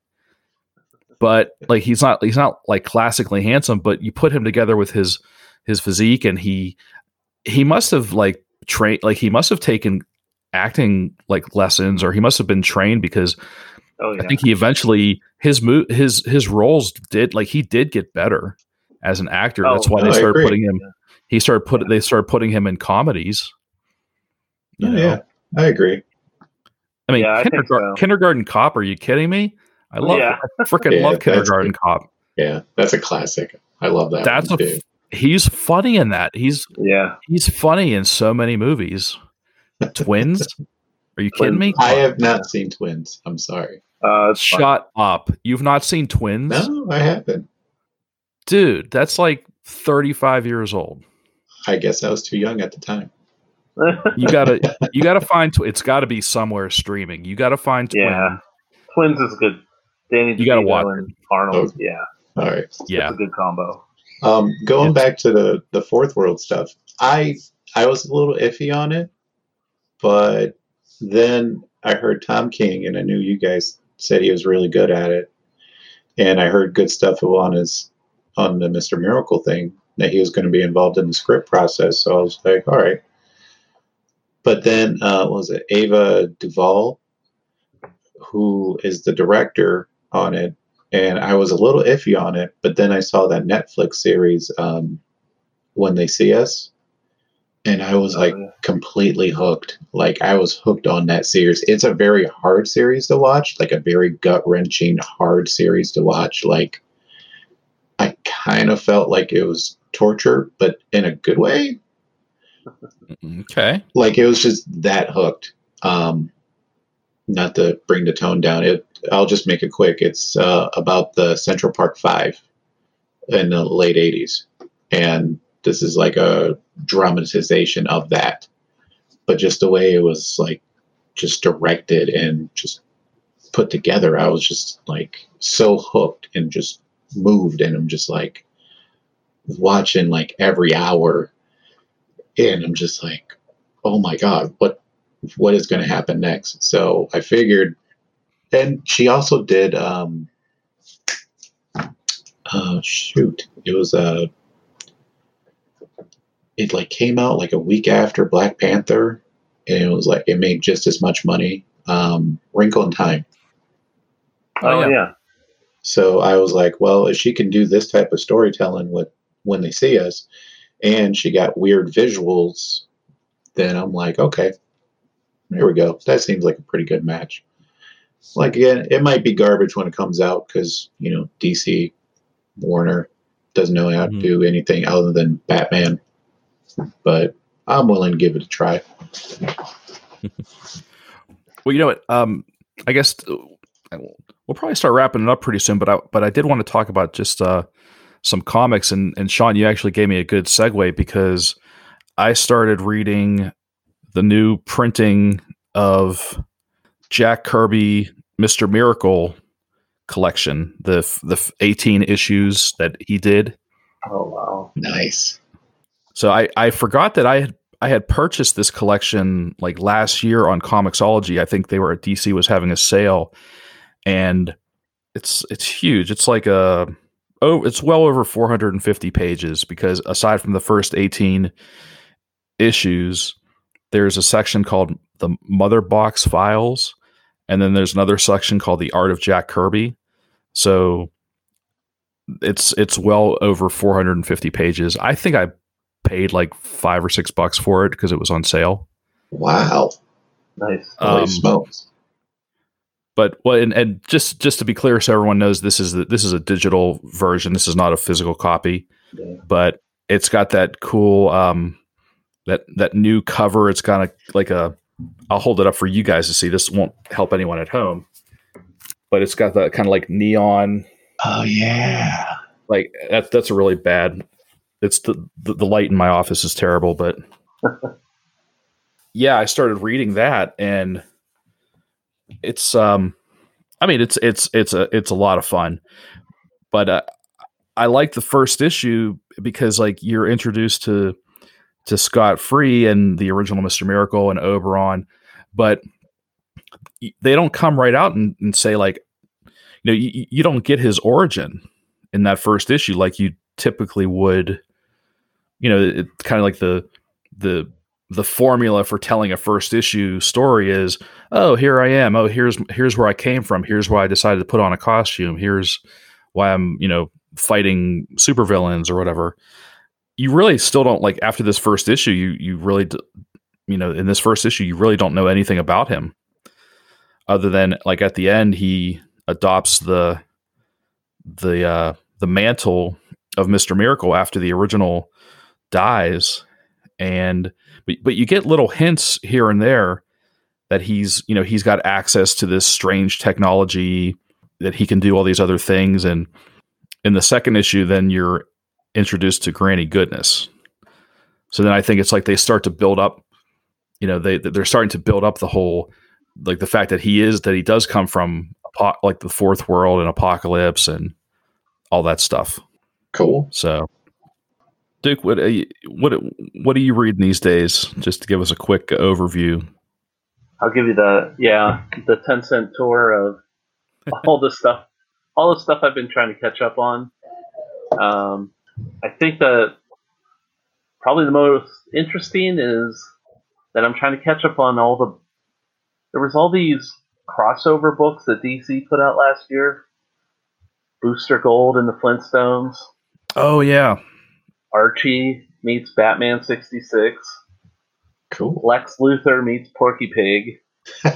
S1: But like he's not he's not like classically handsome but you put him together with his his physique and he he must have like trained like he must have taken acting like lessons or he must have been trained because
S2: oh yeah.
S1: i think he eventually his mo- his his roles did like he did get better as an actor.
S2: Oh,
S1: that's why
S3: no,
S1: they started putting him he started put they started putting him in comedies
S3: Oh,
S1: know?
S3: yeah, I agree.
S1: I mean,
S2: Yeah, I
S1: kindergarten,
S2: so.
S1: kindergarten cop. Are you kidding me? I love,
S2: Yeah.
S1: I freaking
S3: Yeah,
S1: love kindergarten
S3: good.
S1: cop.
S3: Yeah, that's a classic. I love that.
S1: That's a
S3: too.
S1: he's funny in that. He's
S2: yeah.
S1: he's funny in so many movies. Twins? Are you kidding me?
S3: I have not seen Twins. I'm sorry.
S2: Uh, it's fun.
S1: Shut up. You've not seen Twins?
S3: No, I haven't.
S1: Dude, that's like 35 years old.
S3: I guess I was too young at the time.
S1: You gotta you gotta find. Tw- It's got to be somewhere streaming. You gotta find. Twin.
S2: Yeah. Twins is good. Danny
S1: You gotta watch
S2: and Arnold.
S3: Oh.
S2: Yeah,
S3: All right.
S1: Yeah.
S2: it's a good combo.
S3: Um, going
S1: It's-
S3: back to the the fourth world stuff, I I was a little iffy on it, but then I heard Tom King, and I knew you guys said he was really good at it, and I heard good stuff on his on the Mister Miracle thing that he was going to be involved in the script process. So I was like, all right. But then uh, what was it Ava Duvall, who is the director on it, and I was a little iffy on it, but then I saw that Netflix series, um, When They See Us, and I was
S2: Oh,
S3: like completely hooked. Like I was hooked on that series. It's a very hard series to watch, like a very gut wrenching, hard series to watch. Like kind of felt like it was torture, but in a good way.
S1: Okay.
S3: Like it was just that hooked. Um, not to bring the tone down. It. I'll just make it quick. It's uh, about the Central Park Five in the late '80s, and this is like a dramatization of that. But just the way it was like, just directed and just put together, I was just like so hooked and just moved, and I'm just like watching like every hour, and I'm just like, oh my god, what what is to happen next? So I figured, and she also did. um uh shoot it was uh it like came out like a week after black panther and it was like it made just as much money um wrinkle in time
S1: Oh, yeah.
S3: So i was like well if she can do this type of storytelling with when they see us and she got weird visuals then i'm like okay there we go that seems like a pretty good match like again it might be garbage when it comes out because you know dc warner doesn't know how to
S1: Mhm.
S3: do anything other than batman but i'm willing to give it a try
S1: Well, you know what? Um, I guess uh, we'll probably start wrapping it up pretty soon. But I but I did want to talk about just uh, some comics, and and Sean, you actually gave me a good segue because I started reading the new printing of Jack Kirby Mister Miracle collection, the the eighteen issues that he did.
S2: Oh wow.
S3: nice
S1: So I, I forgot that I had I had purchased this collection like last year on Comixology. I think they were at DC was having a sale, and it's it's huge. It's like a oh, it's well over 450 pages because aside from the first 18 issues, there's a section called the Mother Box Files, and then there's another section called the Art of Jack Kirby. So it's it's well over 450 pages. I think I paid like five or six bucks for it because it was on sale.
S3: wow
S2: Nice.
S1: Um,
S3: smokes
S1: But well, and, and just just to be clear, so everyone knows this is the, this is a digital version. This is not a physical copy,
S2: Yeah.
S1: but it's got that cool um that that new cover. It's kind of like a. I'll hold it up for you guys to see. This won't help anyone at home, but it's got that kind of like neon.
S3: oh yeah
S1: Like that's that's a really bad. It's the, the the light in my office is terrible, but yeah, I started reading that and it's um I mean it's it's it's a it's a lot of fun. But uh, I like the first issue because like you're introduced to to Scott Free and the original Mr. Miracle and Oberon, but they don't come right out and, and say like you know you, you don't get his origin in that first issue like you typically would you know it, kind of like the the the formula for telling a first issue story is oh here i am. Oh here's here's where i came from. Here's why i decided to put on a costume. Here's why i'm you know fighting supervillains or whatever. You really still don't like after this first issue you you really you know in this first issue you really don't know anything about him. Other than like at the end he adopts the the uh the mantle of Mr. Miracle after the original dies and but, but you get little hints here and there that he's you know he's got access to this strange technology that he can do all these other things and in the second issue then you're introduced to Granny Goodness So then I think it's like they start to build up. You know, they they're starting to build up the whole like the fact that he is that he does come from like the fourth world and Apokolips and all that stuff.
S3: Cool.
S1: So, Duke, what are you, what what are you reading these days? Just to give us a quick overview.
S2: I'll give you the yeah the ten cent tour of all the stuff, all the stuff I've been trying to catch up on. Um, I think that probably the most interesting is that I'm trying to catch up on all the. There was all these crossover books that DC put out last year. Booster Gold and the Flintstones.
S1: Oh yeah,
S2: Archie meets Batman sixty six.
S3: Cool.
S2: Lex Luthor meets Porky Pig.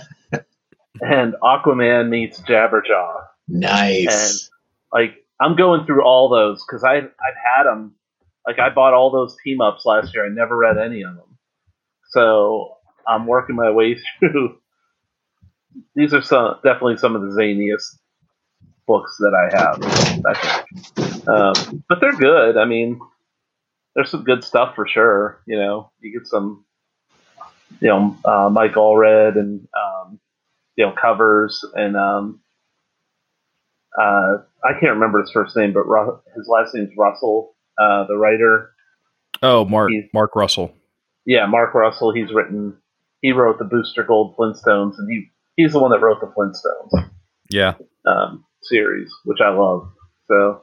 S2: and Aquaman meets Jabberjaw.
S3: Nice.
S2: Like I'm going through all those because I I've had them. Like I bought all those team ups last year. I never read any of them, so I'm working my way through. These are some definitely some of the zaniest books that I have. I. Um, but they're good. I mean, there's some good stuff for sure. You know, you get some, you know, uh, Mike Allred and um, you know covers and um, uh, I can't remember his first name, but Ru- his last name is Russell, uh, the writer.
S1: Oh, Mark
S2: He's-
S1: Mark Russell.
S2: Yeah, Mark Russell. He's written. He wrote the Booster Gold Flintstones, and he he's the one that wrote the Flintstones
S1: Yeah.
S2: um, series, which I love. So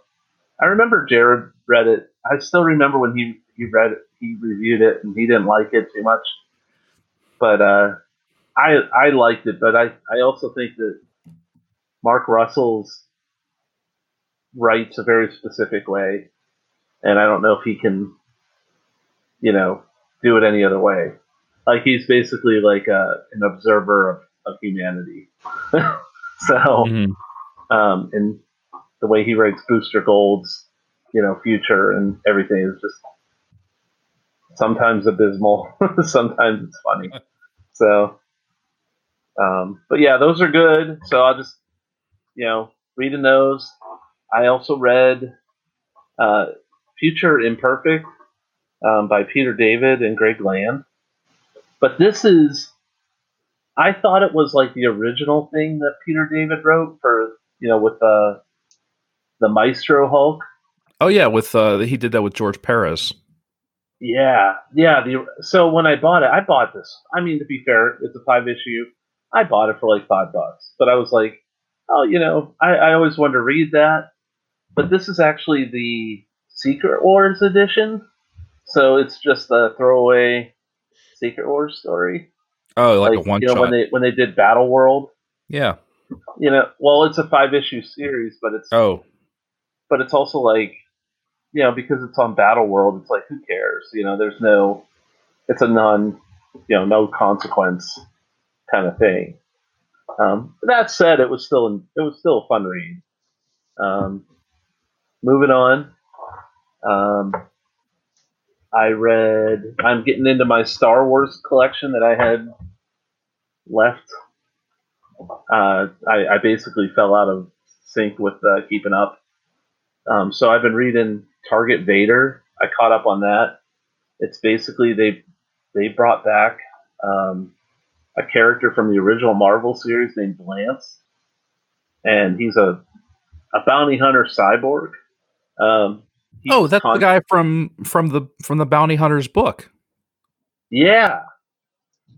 S2: I remember Jared read it. I still remember when he he read it, he reviewed it, and he didn't like it too much. But uh, I I liked it, but I I also think that Mark Russell's writes a very specific way, and I don't know if he can, you know, do it any other way. Like he's basically like a, an observer of, of humanity. so
S1: Mhm.
S2: um, and the way he writes Booster Gold's, you know, future and everything is just sometimes abysmal, sometimes it's funny. So, um, but yeah, those are good. So I'll just, you know, reading those. I also read uh, Future Imperfect um, by Peter David and Greg Land. But this is, I thought it was like the original thing that Peter David wrote for, you know, with the the Maestro Hulk.
S1: Oh yeah, with uh, he did that with George Perez.
S2: Yeah, yeah. The so when I bought it, I bought this. I mean, to be fair, it's a five issue. I bought it for like five bucks, but I was like, oh, you know, I, I always wanted to read that. But this is actually the Secret Wars edition, so it's just a throwaway Secret Wars story.
S1: Oh, like, a one
S2: you know
S1: shot.
S2: when they when they did Battle World.
S1: yeah.
S2: You know, well, it's a five issue series, but it's
S1: Oh,
S2: but it's also like you know because it's on battle world it's like who cares? You know there's no it's a non you know no consequence kind of thing. Um, that said it was still it was still a fun read. Um, moving on. Um, i read i'm getting into my star wars collection that i had left. Uh, I, I basically fell out of sync with uh, keeping up. Um, so I've been reading Target Vader. I caught up on that. It's basically they they brought back um, a character from the original Marvel series named Lance, and he's a a bounty hunter cyborg. Um,
S1: oh, that's
S2: con-
S1: the guy from from the from the Bounty Hunters book.
S2: Yeah,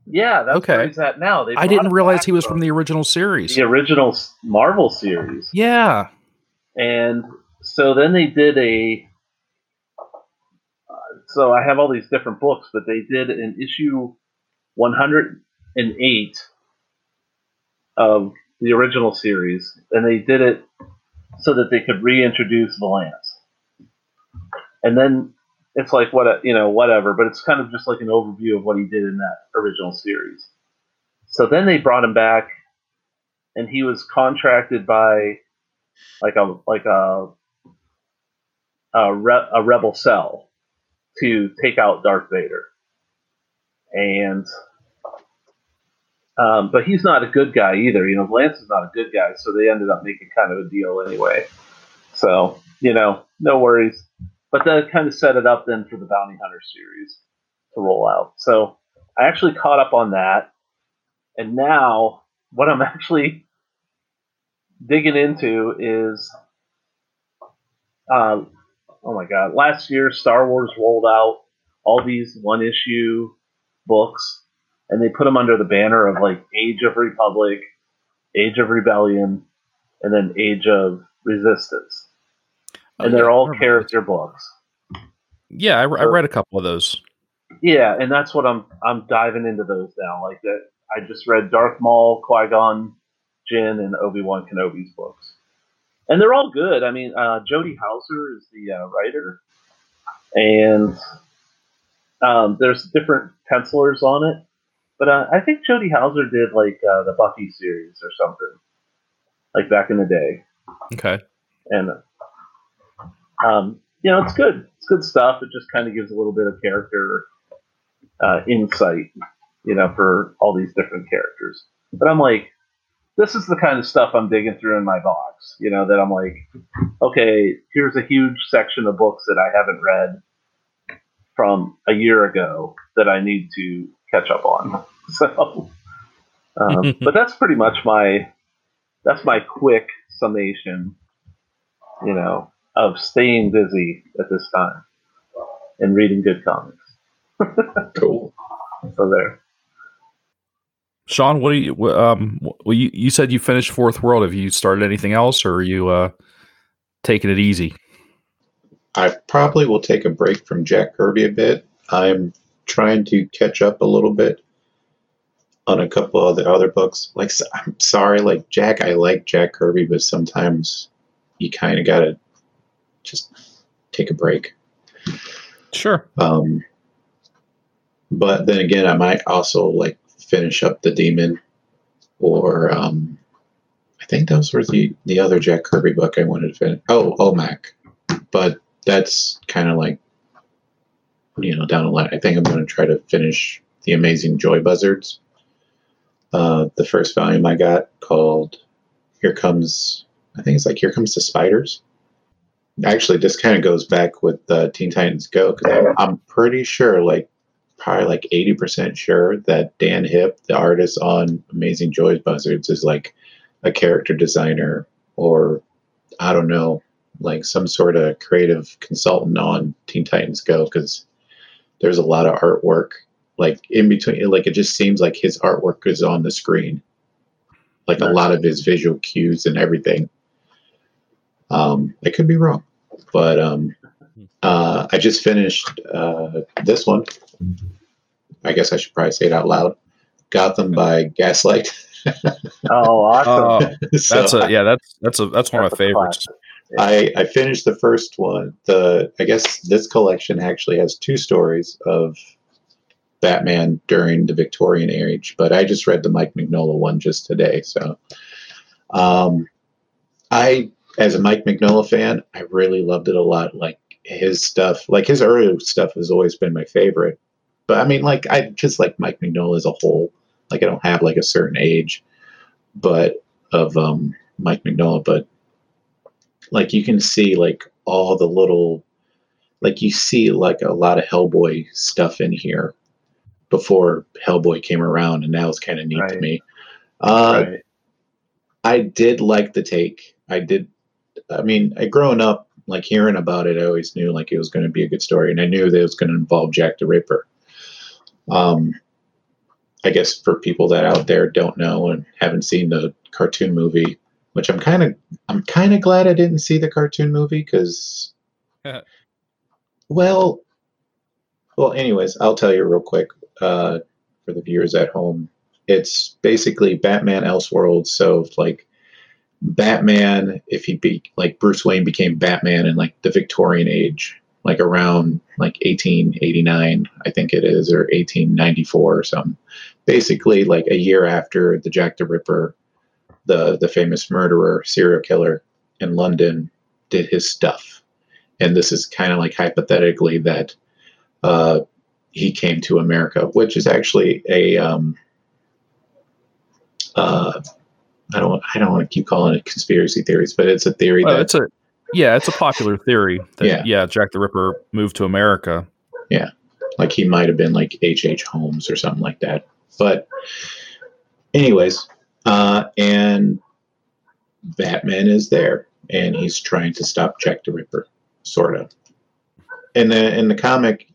S2: yeah, that's
S1: Okay.
S2: where he's at now. They
S1: I didn't realize he was from the original series.
S2: the original Marvel series.
S1: Yeah.
S2: And so then they did a. So I have all these different books, but they did an issue 108 of the original series, and they did it so that they could reintroduce Valance. And then it's like what you know, whatever, but it's kind of just like an overview of what he did in that original series. So then they brought him back, and he was contracted by like a like a a, re- a rebel cell to take out Darth Vader, and um, but he's not a good guy either. You know, Lance is not a good guy, so they ended up making kind of a deal anyway. So you know, no worries. But that kind of set it up then for the Bounty Hunter series. to roll out. So I actually caught up on that, and now what I'm actually digging into is, uh, oh my god! Last year, Star Wars rolled out all these one issue books, and they put them under the banner of like Age of Republic, Age of Rebellion, and then Age of Resistance, oh, and they're all character books.
S1: Yeah, I, I read a couple of those.
S2: Yeah, and that's what I'm I'm diving into those now. Like that, I just read Darth Maul, Qui Gon, Jinn, and Obi Wan Kenobi's books, and they're all good. I mean, uh, Jody Houser is the uh, writer, and um, there's different pencilers on it. But uh, I think Jody Houser did like uh, the Buffy series or something, like back in the day.
S1: Okay.
S2: And um, you know, it's good. It's good stuff. It just kind of gives a little bit of character uh, insight, you know, for all these different characters. But I'm like, this is the kind of stuff I'm digging through in my box, you know, that I'm like, okay, here's a huge section of books that I haven't read from a year ago that I need to catch up on. So, um, but that's pretty much my that's my quick summation, you know, of staying busy at this time and reading good comics.
S3: Cool.
S2: So there.
S1: Sean, what do you? Um, well, you you said you finished Fourth World. Have you started anything else, or are you uh, taking it easy?
S3: I probably will take a break from Jack Kirby a bit. I'm trying to catch up a little bit on a couple of the other books. Like, I'm sorry, like Jack, I like Jack Kirby, but sometimes you kind of gotta just take a break.
S1: Sure.
S3: Um, but then again, I might also like finish up the Demon, or um, I think those were the the other Jack Kirby book I wanted to finish. Oh, OMAC, but that's kind of like you know down the line. I think I'm going to try to finish the Amazing Joy Buzzards. Uh, the first volume I got called "Here Comes," I think it's like "Here Comes the Spiders." Actually, this kind of goes back with uh, Teen Titans Go because I'm pretty sure, like probably like 80% sure that Dan Hipp, the artist on Amazing Joy's Buzzards, is like a character designer or I don't know, like some sort of creative consultant on Teen Titans Go because there's a lot of artwork like in between like it just seems like his artwork is on the screen. Like a lot of his visual cues and everything. Um i could be wrong but um uh i just finished uh this one i guess i should probably say it out loud gotham by gaslight
S2: Oh, awesome!
S1: Oh,
S3: So-
S1: that's a yeah. That's that's a that's one of my
S2: That's a
S1: favorites.
S3: I, I finished the first one. The I guess this collection actually has two stories of Batman during the Victorian age, but I just read the Mike Mignola one just today. So, um, I as a Mike Mignola fan, I really loved it a lot. Like his stuff, like his early stuff has always been my favorite. But I mean, like I just like Mike Mignola as a whole. Like I don't have like a certain age, but of um, Mike Mignola, but like you can see like all the little like you see like a lot of Hellboy stuff in here before Hellboy came around, and that was kind of neat to me. Uh,
S2: right.
S3: I did like the take. I did. I mean, I growing up, like hearing about it, I always knew like it was going to be a good story, and I knew that it was going to involve Jack the Ripper. Um, I guess for people that out there don't know and haven't seen the cartoon movie, which I'm kind of, I'm kind of glad I didn't see the cartoon movie because, well, well, anyways, I'll tell you real quick uh, for the viewers at home it's basically Batman Elseworlds. So like Batman, if he be like Bruce Wayne became Batman in like the Victorian age, like around like 1889, I think it is, or 1894 or something. Basically, like a year after the Jack the Ripper, the the famous murderer, serial killer in London, did his stuff, and this is kind of like hypothetically that uh, he came to America, which is actually a um, uh, I don't I don't want to keep calling it conspiracy theories, but it's a theory
S1: Well,
S3: that
S1: it's a yeah, it's a popular theory that
S3: Yeah.
S1: yeah. Jack the Ripper moved to America. Yeah.
S3: Like he might have been like H. H. Holmes or something like that. But, anyways, uh, and Batman is there, and he's trying to stop Jack the Ripper, sort of. And the in the comic,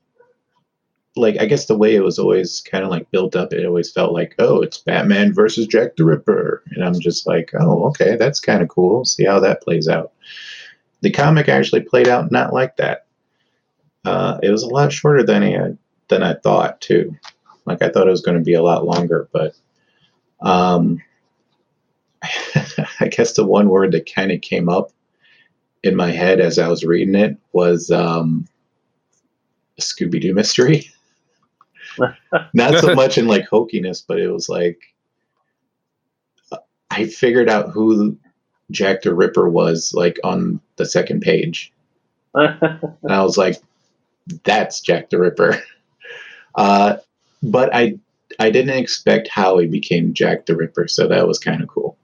S3: like I guess the way it was always kind of like built up, it always felt like, oh, it's Batman versus Jack the Ripper, and I'm just like, oh, okay, that's kind of cool. See how that plays out. The comic actually played out not like that. Uh, it was a lot shorter than I than I thought too. Like I thought it was going to be a lot longer, but um, I guess the one word that kind of came up in my head as I was reading it was um, a Scooby Doo mystery. Not so much in like hokiness, but it was like I figured out who Jack the Ripper was like on the second page. and I was like, that's Jack the Ripper. Uh, but I I didn't expect how he became Jack the Ripper, so that was kind of cool.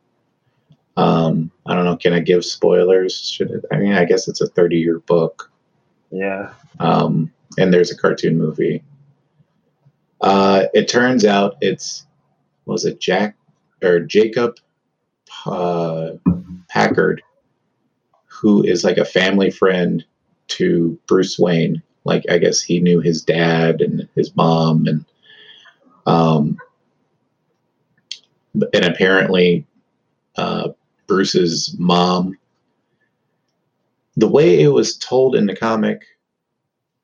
S3: Um, I don't know. Can I give spoilers? Should it? I mean, I guess it's a 30 year book.
S2: Yeah.
S3: Um, and there's a cartoon movie. Uh, it turns out it's was it Jack or Jacob uh, Packer, who is like a family friend to Bruce Wayne. Like I guess he knew his dad and his mom and um, and apparently uh, Bruce's mom. The way it was told in the comic,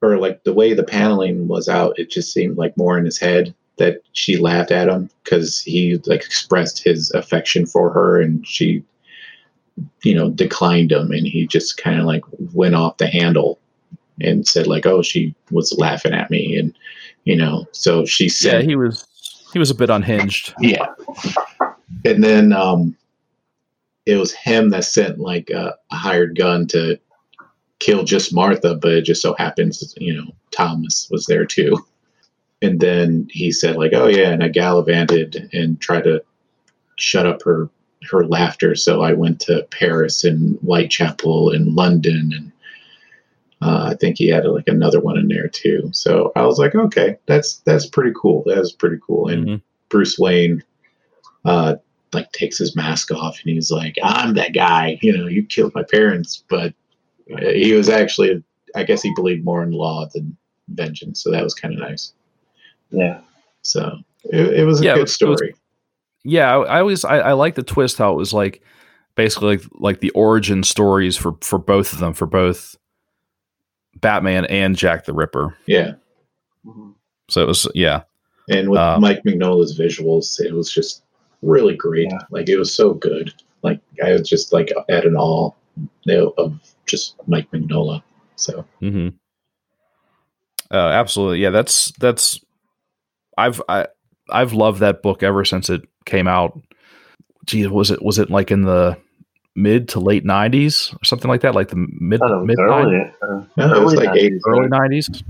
S3: or like the way the paneling was out, it just seemed like more in his head that she laughed at him because he like expressed his affection for her and she you know declined him and he just kind of like went off the handle and said like oh she was laughing at me and you know so she said
S1: yeah he was he was a bit unhinged.
S3: Yeah. And then um it was him that sent like a, a hired gun to kill just martha but it just so happens you know thomas was there too. And then he said like oh yeah and i gallivanted and tried to shut up her her laughter. So i went to paris and whitechapel and london and uh, i think he had like another one in there too. So i was like okay that's that's pretty cool. That's pretty cool. And
S1: Mhm.
S3: bruce wayne uh like takes his mask off and he's like i'm that guy. You know you killed my parents. But uh, he was actually i guess he believed more in law than vengeance. So that was kind of nice.
S2: Yeah.
S3: so it, it was a
S1: Yeah, it
S3: good
S1: was- it was-
S3: story.
S1: Yeah i, I always I, I like the twist how it was like basically like, like the origin stories for for both of them for both batman and jack the ripper
S3: yeah.
S2: Mhm.
S1: so it was yeah
S3: And with
S1: Um,
S3: Mike Mignola's visuals, it was just really great.
S2: Yeah.
S3: Like it was so good. Like I was just like at an all you know, of just Mike Mignola. So
S1: hmm Uh, absolutely, yeah. That's that's I've I I've loved that book ever since it came out. Gee, was it was it like in the mid to late nineties or something like that? Like the mid
S2: I thought
S1: mid
S2: early, uh,
S3: no, it was
S2: early
S3: like eight.
S2: 90s,
S1: early nineties.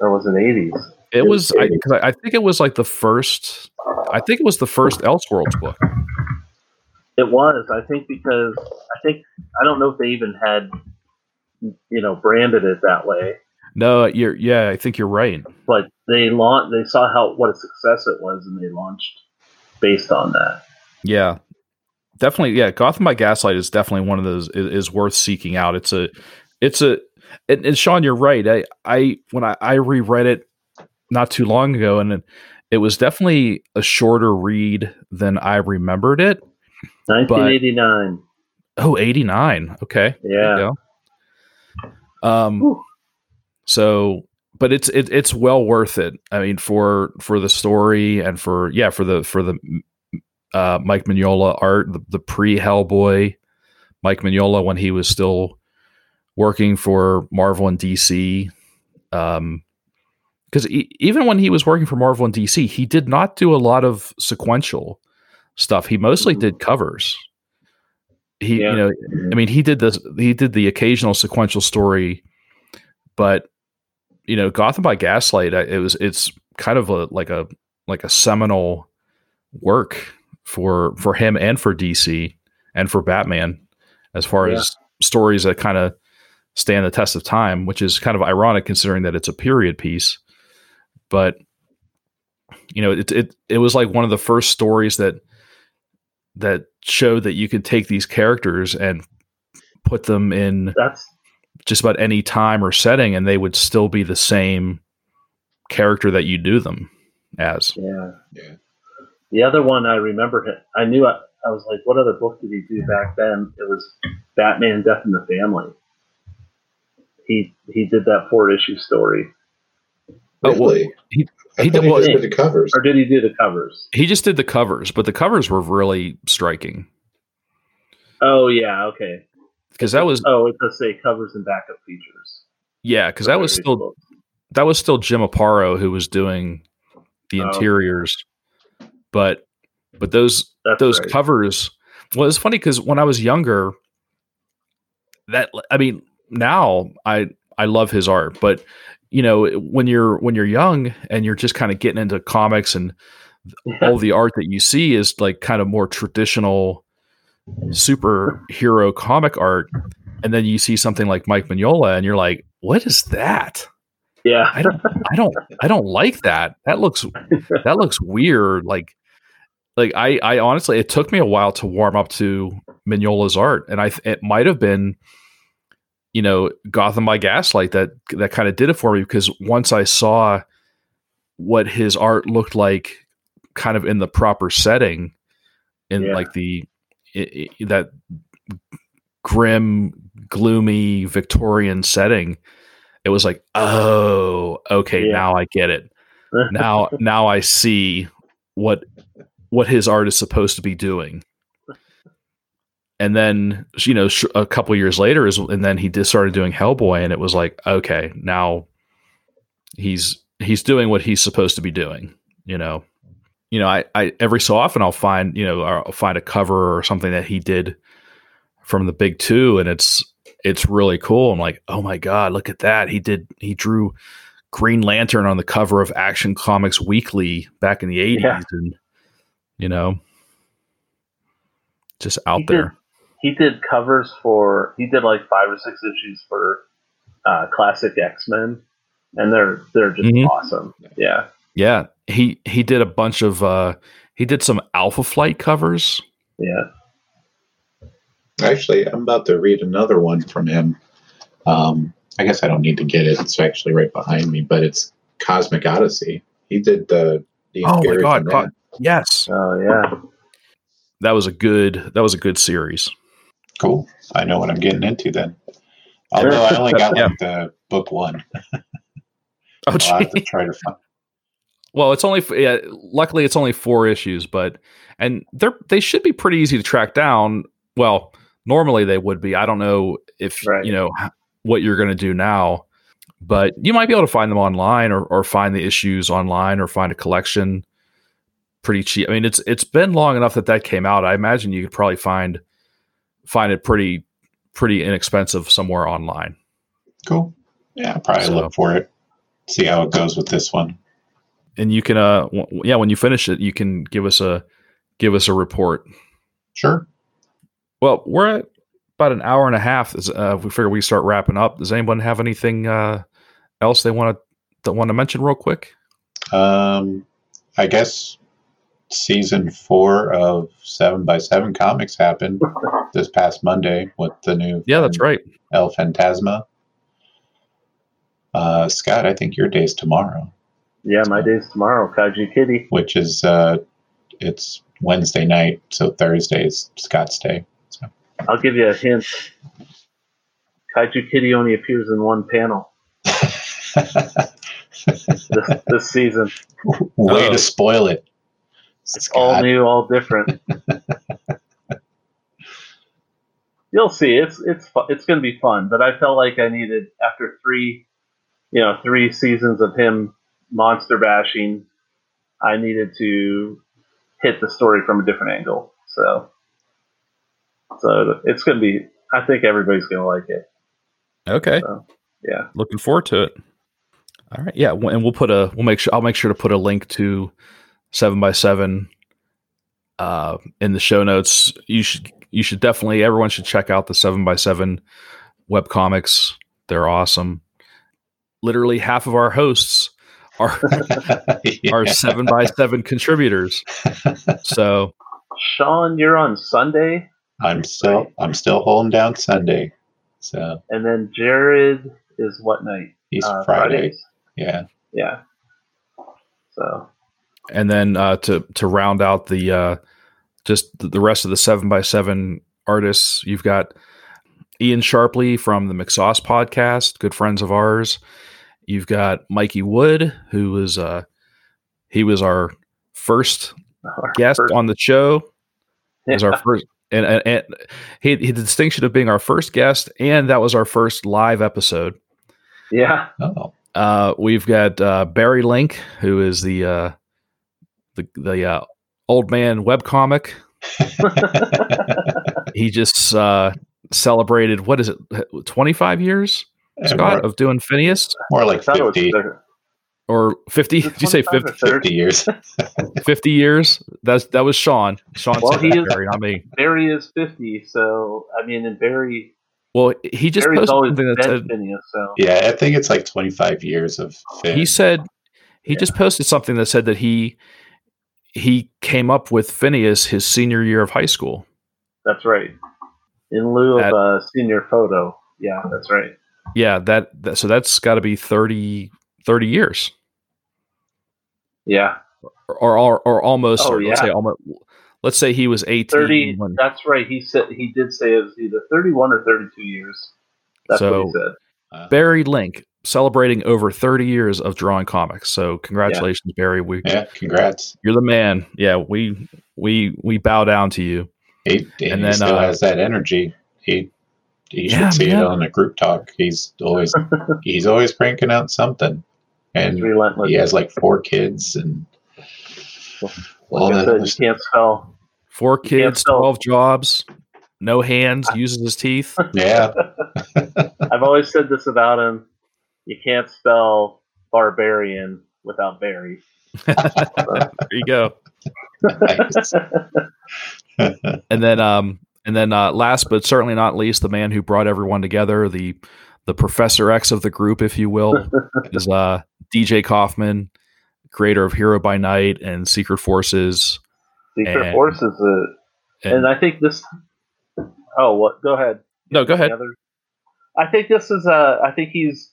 S2: or was it eighties?
S1: It
S3: It
S1: was
S3: was
S1: I
S3: 80s.
S1: because I, I think it was like the first. I think it was the first Elseworlds book.
S2: It was, I think, because I think I don't know if they even had, you know, branded it that way.
S1: No, you're yeah. I think you're right.
S2: But they launched. They saw how what a success it was, and they launched based on that.
S1: Yeah, definitely. Yeah, Gotham by Gaslight is definitely one of those is, is worth seeking out. It's a, it's a, and, and Sean, you're right. I, I when I, I reread it not too long ago, and it, it was definitely a shorter read than I remembered it.
S2: 1989.
S1: Oh, 89. Okay.
S2: Yeah.
S1: Um.
S2: Whew.
S1: So, but it's it, it's well worth it. I mean, for for the story and for yeah for the for the uh, Mike Mignola art, the, the pre Hellboy Mike Mignola when he was still working for Marvel and DC. Um, because e- even when he was working for Marvel and DC, he did not do a lot of sequential stuff. He mostly
S2: Mhm.
S1: did covers. He,
S2: Yeah.
S1: you know, I mean, he did this. He did the occasional sequential story, but you know, Gotham by Gaslight. Uh, it was. It's kind of a like a like a seminal work for for him and for DC and for Batman as far
S2: Yeah.
S1: as stories that kind of stand the test of time, which is kind of ironic considering that it's a period piece. but you know, it it it was like one of the first stories that that showed that you could take these characters and put them in
S2: That's
S1: just about any time or setting, and they would still be the same character that you do them as.
S2: yeah.
S3: Yeah.
S2: The other one I remember, hi- I knew I, I was like, what other book did he do back then? It was Batman: Death in the Family. He he did that four issue story,
S1: Oh, well,
S3: Really?
S1: he-
S3: I
S1: he did- well,
S3: just did the covers.
S2: or did he do the covers?
S1: He just did the covers, but the covers were really striking
S2: Oh yeah, okay.
S1: Because that was
S2: Oh, it does say covers and backup features.
S1: yeah, because that was still that was still Jim Aparo who was doing the
S2: Oh.
S1: interiors, but but those
S2: That's
S1: those
S2: right.
S1: covers. Well, it's funny because when I was younger, that I mean, now I I love his art, but you know when you're when you're young and you're just kind of getting into comics and all the art that you see is like kind of more traditional superhero comic art, and then you see something like Mike Mignola, and you're like, what is that?
S2: yeah,
S1: I don't I don't I don't like that. That looks that looks weird. Like like I I honestly it took me a while to warm up to Mignola's art and I it might have been you know Gotham by Gaslight that that kind of did it for me because once I saw what his art looked like kind of in the proper setting in
S2: Yeah.
S1: like the i i that grim gloomy Victorian setting it was like oh okay
S2: Yeah.
S1: now I get it now now I see what what his art is supposed to be doing. And then you know sh- a couple years later is and then he just started doing Hellboy and it was like okay now he's he's doing what he's supposed to be doing you know you know I, I every so often I'll find you know I'll find a cover or something that he did from the big two and it's it's really cool I'm like oh my god look at that he did he drew Green Lantern on the cover of Action Comics Weekly back in the 80s
S2: Yeah.
S1: and you know just out
S2: He did-
S1: there.
S2: he did covers for he did like five or six issues for uh, classic X Men, and they're they're just
S1: Mhm.
S2: awesome. Yeah,
S1: Yeah, he he did a bunch of uh he did some Alpha Flight covers.
S2: yeah.
S3: Actually, I'm about to read another one from him. Um, I guess I don't need to get it. It's actually right behind me, but it's Cosmic Odyssey. He did the. the
S1: Oh my God,
S3: Command.
S1: Yes.
S2: Oh yeah.
S1: That was a good that was a good series.
S3: Cool. I know what I'm getting into then. Although I only got like the book one.
S1: Oh
S3: I'll have to try to find.
S1: Well, it's only f- yeah, luckily it's only 4 issues, but and they're they should be pretty easy to track down. Well, normally they would be. I don't know if
S2: Right.
S1: you know what you're going to do now, but you might be able to find them online or or find the issues online or find a collection pretty cheap. I mean, it's it's been long enough that that came out. I imagine you could probably find find it pretty pretty inexpensive somewhere online.
S3: Cool. Yeah, I'll probably
S1: So-
S3: look for it. See how it goes with this one.
S1: And you can uh w- yeah, when you finish it, you can give us a give us a report.
S3: Sure.
S1: Well, we're at about an hour and a half. Uh, we figure we start wrapping up. Does anyone have anything uh, else they want to want to mention real quick?
S3: Um, I guess season four of Seven by Seven Comics happened this past Monday with the new
S1: Yeah, that's right.
S3: El Phantasma. Uh, Scott, I think your day's tomorrow,
S2: Yeah, my day's tomorrow. Kaiju Kitty.
S3: which is uh, it's Wednesday night, so Thursday is Scott's day. So
S2: I'll give you a hint. Kaiju Kitty only appears in one panel this, this season.
S3: way
S1: Oh.
S3: to spoil it.
S2: It's all new, all different. You'll see. It's it's fu- it's going to be fun. But I felt like I needed after three, you know, three seasons of him monster bashing, I needed to hit the story from a different angle. So, so it's going to be. I think everybody's going to like it.
S1: Okay,
S2: Yeah.
S1: looking forward to it. All right, yeah, and we'll put a we'll make sure I'll make sure to put a link to seven by seven uh, in the show notes. You should you should definitely everyone should check out the seven by seven web comics. They're awesome. Literally half of our hosts our
S3: Yeah.
S1: our seven by seven contributors. So
S2: Sean, you're on Sunday,
S3: I'm still I'm still holding down Sunday. So
S2: and then Jared is what night?
S3: he's
S2: Uh,
S3: Friday.
S2: Fridays?
S3: Yeah.
S2: Yeah. So
S1: and then uh, to to round out the uh, just the- the rest of the seven by seven artists, you've got Ian Sharpley from the McSauce podcast, good friends of ours. You've got Mikey Wood, who was uh, he was our first
S2: our
S1: guest
S2: first-
S1: on the show. He was our first, and, and, and he, he had the distinction of being our first guest, and that was our first live episode.
S2: yeah.
S3: Oh.
S1: Uh, we've got uh, Barry Link, who is the uh, the the uh, old man webcomic. He just uh, celebrated what is it, twenty five years, Scott,
S3: more,
S1: of doing Phineas,
S3: more like
S2: thought it was
S3: 50,
S1: or fifty? Did you say 50,
S2: 30?
S3: 50 years.
S1: 50 years? That's that was Sean. Sean
S2: Well,
S1: said
S2: he
S1: that,
S2: is-
S1: Barry, not me.
S2: Barry is 50, so I mean, and Barry
S1: Well, he just
S2: Barry's
S1: posted something that said
S2: Phineas, so
S3: yeah, I think it's like 25 years of Finn.
S1: he said he
S2: Yeah.
S1: just posted something that said that he he came up with Phineas his senior year of high school.
S2: that's right. In lieu
S1: That-
S2: of a senior photo, yeah, that's right.
S1: Yeah, that, that so that's got to be 30, 30 years.
S2: Yeah,
S1: or or, or almost
S2: Oh,
S1: or let's
S2: yeah.
S1: say almost let's say he was 18
S2: thirty.
S1: when-
S2: That's right. He said he did say it was either thirty-one or thirty-two years. That's what he
S1: So-
S2: said.
S3: Uh,
S1: Barry Link celebrating over 30 years of drawing comics. So congratulations Barry. We
S3: yeah, congrats.
S1: you're the man. Yeah, we we we bow down to you.
S3: He, and
S1: And
S3: he
S1: then,
S3: still
S1: uh,
S3: has that energy. He you should
S1: Yeah,
S3: see
S1: man.
S3: it on a group talk. He's always he's always cranking out something. And
S2: relentless.
S3: he has like four kids and all
S2: like
S3: that
S2: said, you can't spell.
S1: Four
S2: You can't
S1: kids,
S2: spell-
S1: 12 jobs, no hands, uses his teeth.
S3: Yeah.
S2: I've always said this about him. You can't spell barbarian without Barry.
S1: there you go. And then um and then uh last but certainly not least, the man who brought everyone together, the the Professor X of the group, if you will, is uh DJ Coffman, creator of Hero by Night and Secret Forces.
S2: Secret
S1: And-
S2: Force is a,
S1: And,
S2: and I think this. Oh, what? Go ahead.
S1: no, go ahead.
S2: Other- I think this is uh I think he's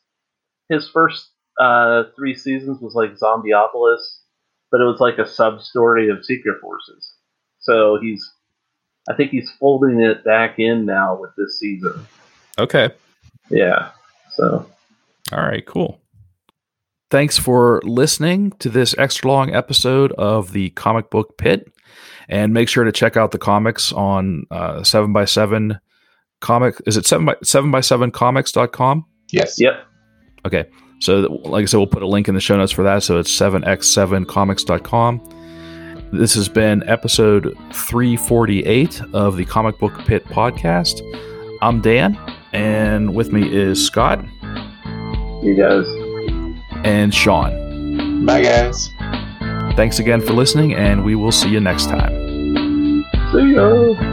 S2: his first uh three seasons was like Zombieopolis, but it was like a sub story of Secret Forces. So he's I think he's folding it back in now with this season.
S1: Okay.
S2: Yeah. So
S1: All right, cool. Thanks for listening to this extra long episode of the Comic Book Pit. And make sure to check out the comics on uh, 7x7 comic. Is it 7 by 7 by 7 comics.com?
S3: yes.
S2: yep.
S1: Okay. So, like I said, we'll put a link in the show notes for that. So it's 7x7comics.com. This has been episode 348 of the Comic Book Pit podcast. I'm Dan, and with me is Scott
S2: You guys.
S1: and Sean.
S3: Bye guys.
S1: Thanks again for listening, and we will see you next time.
S2: See ya.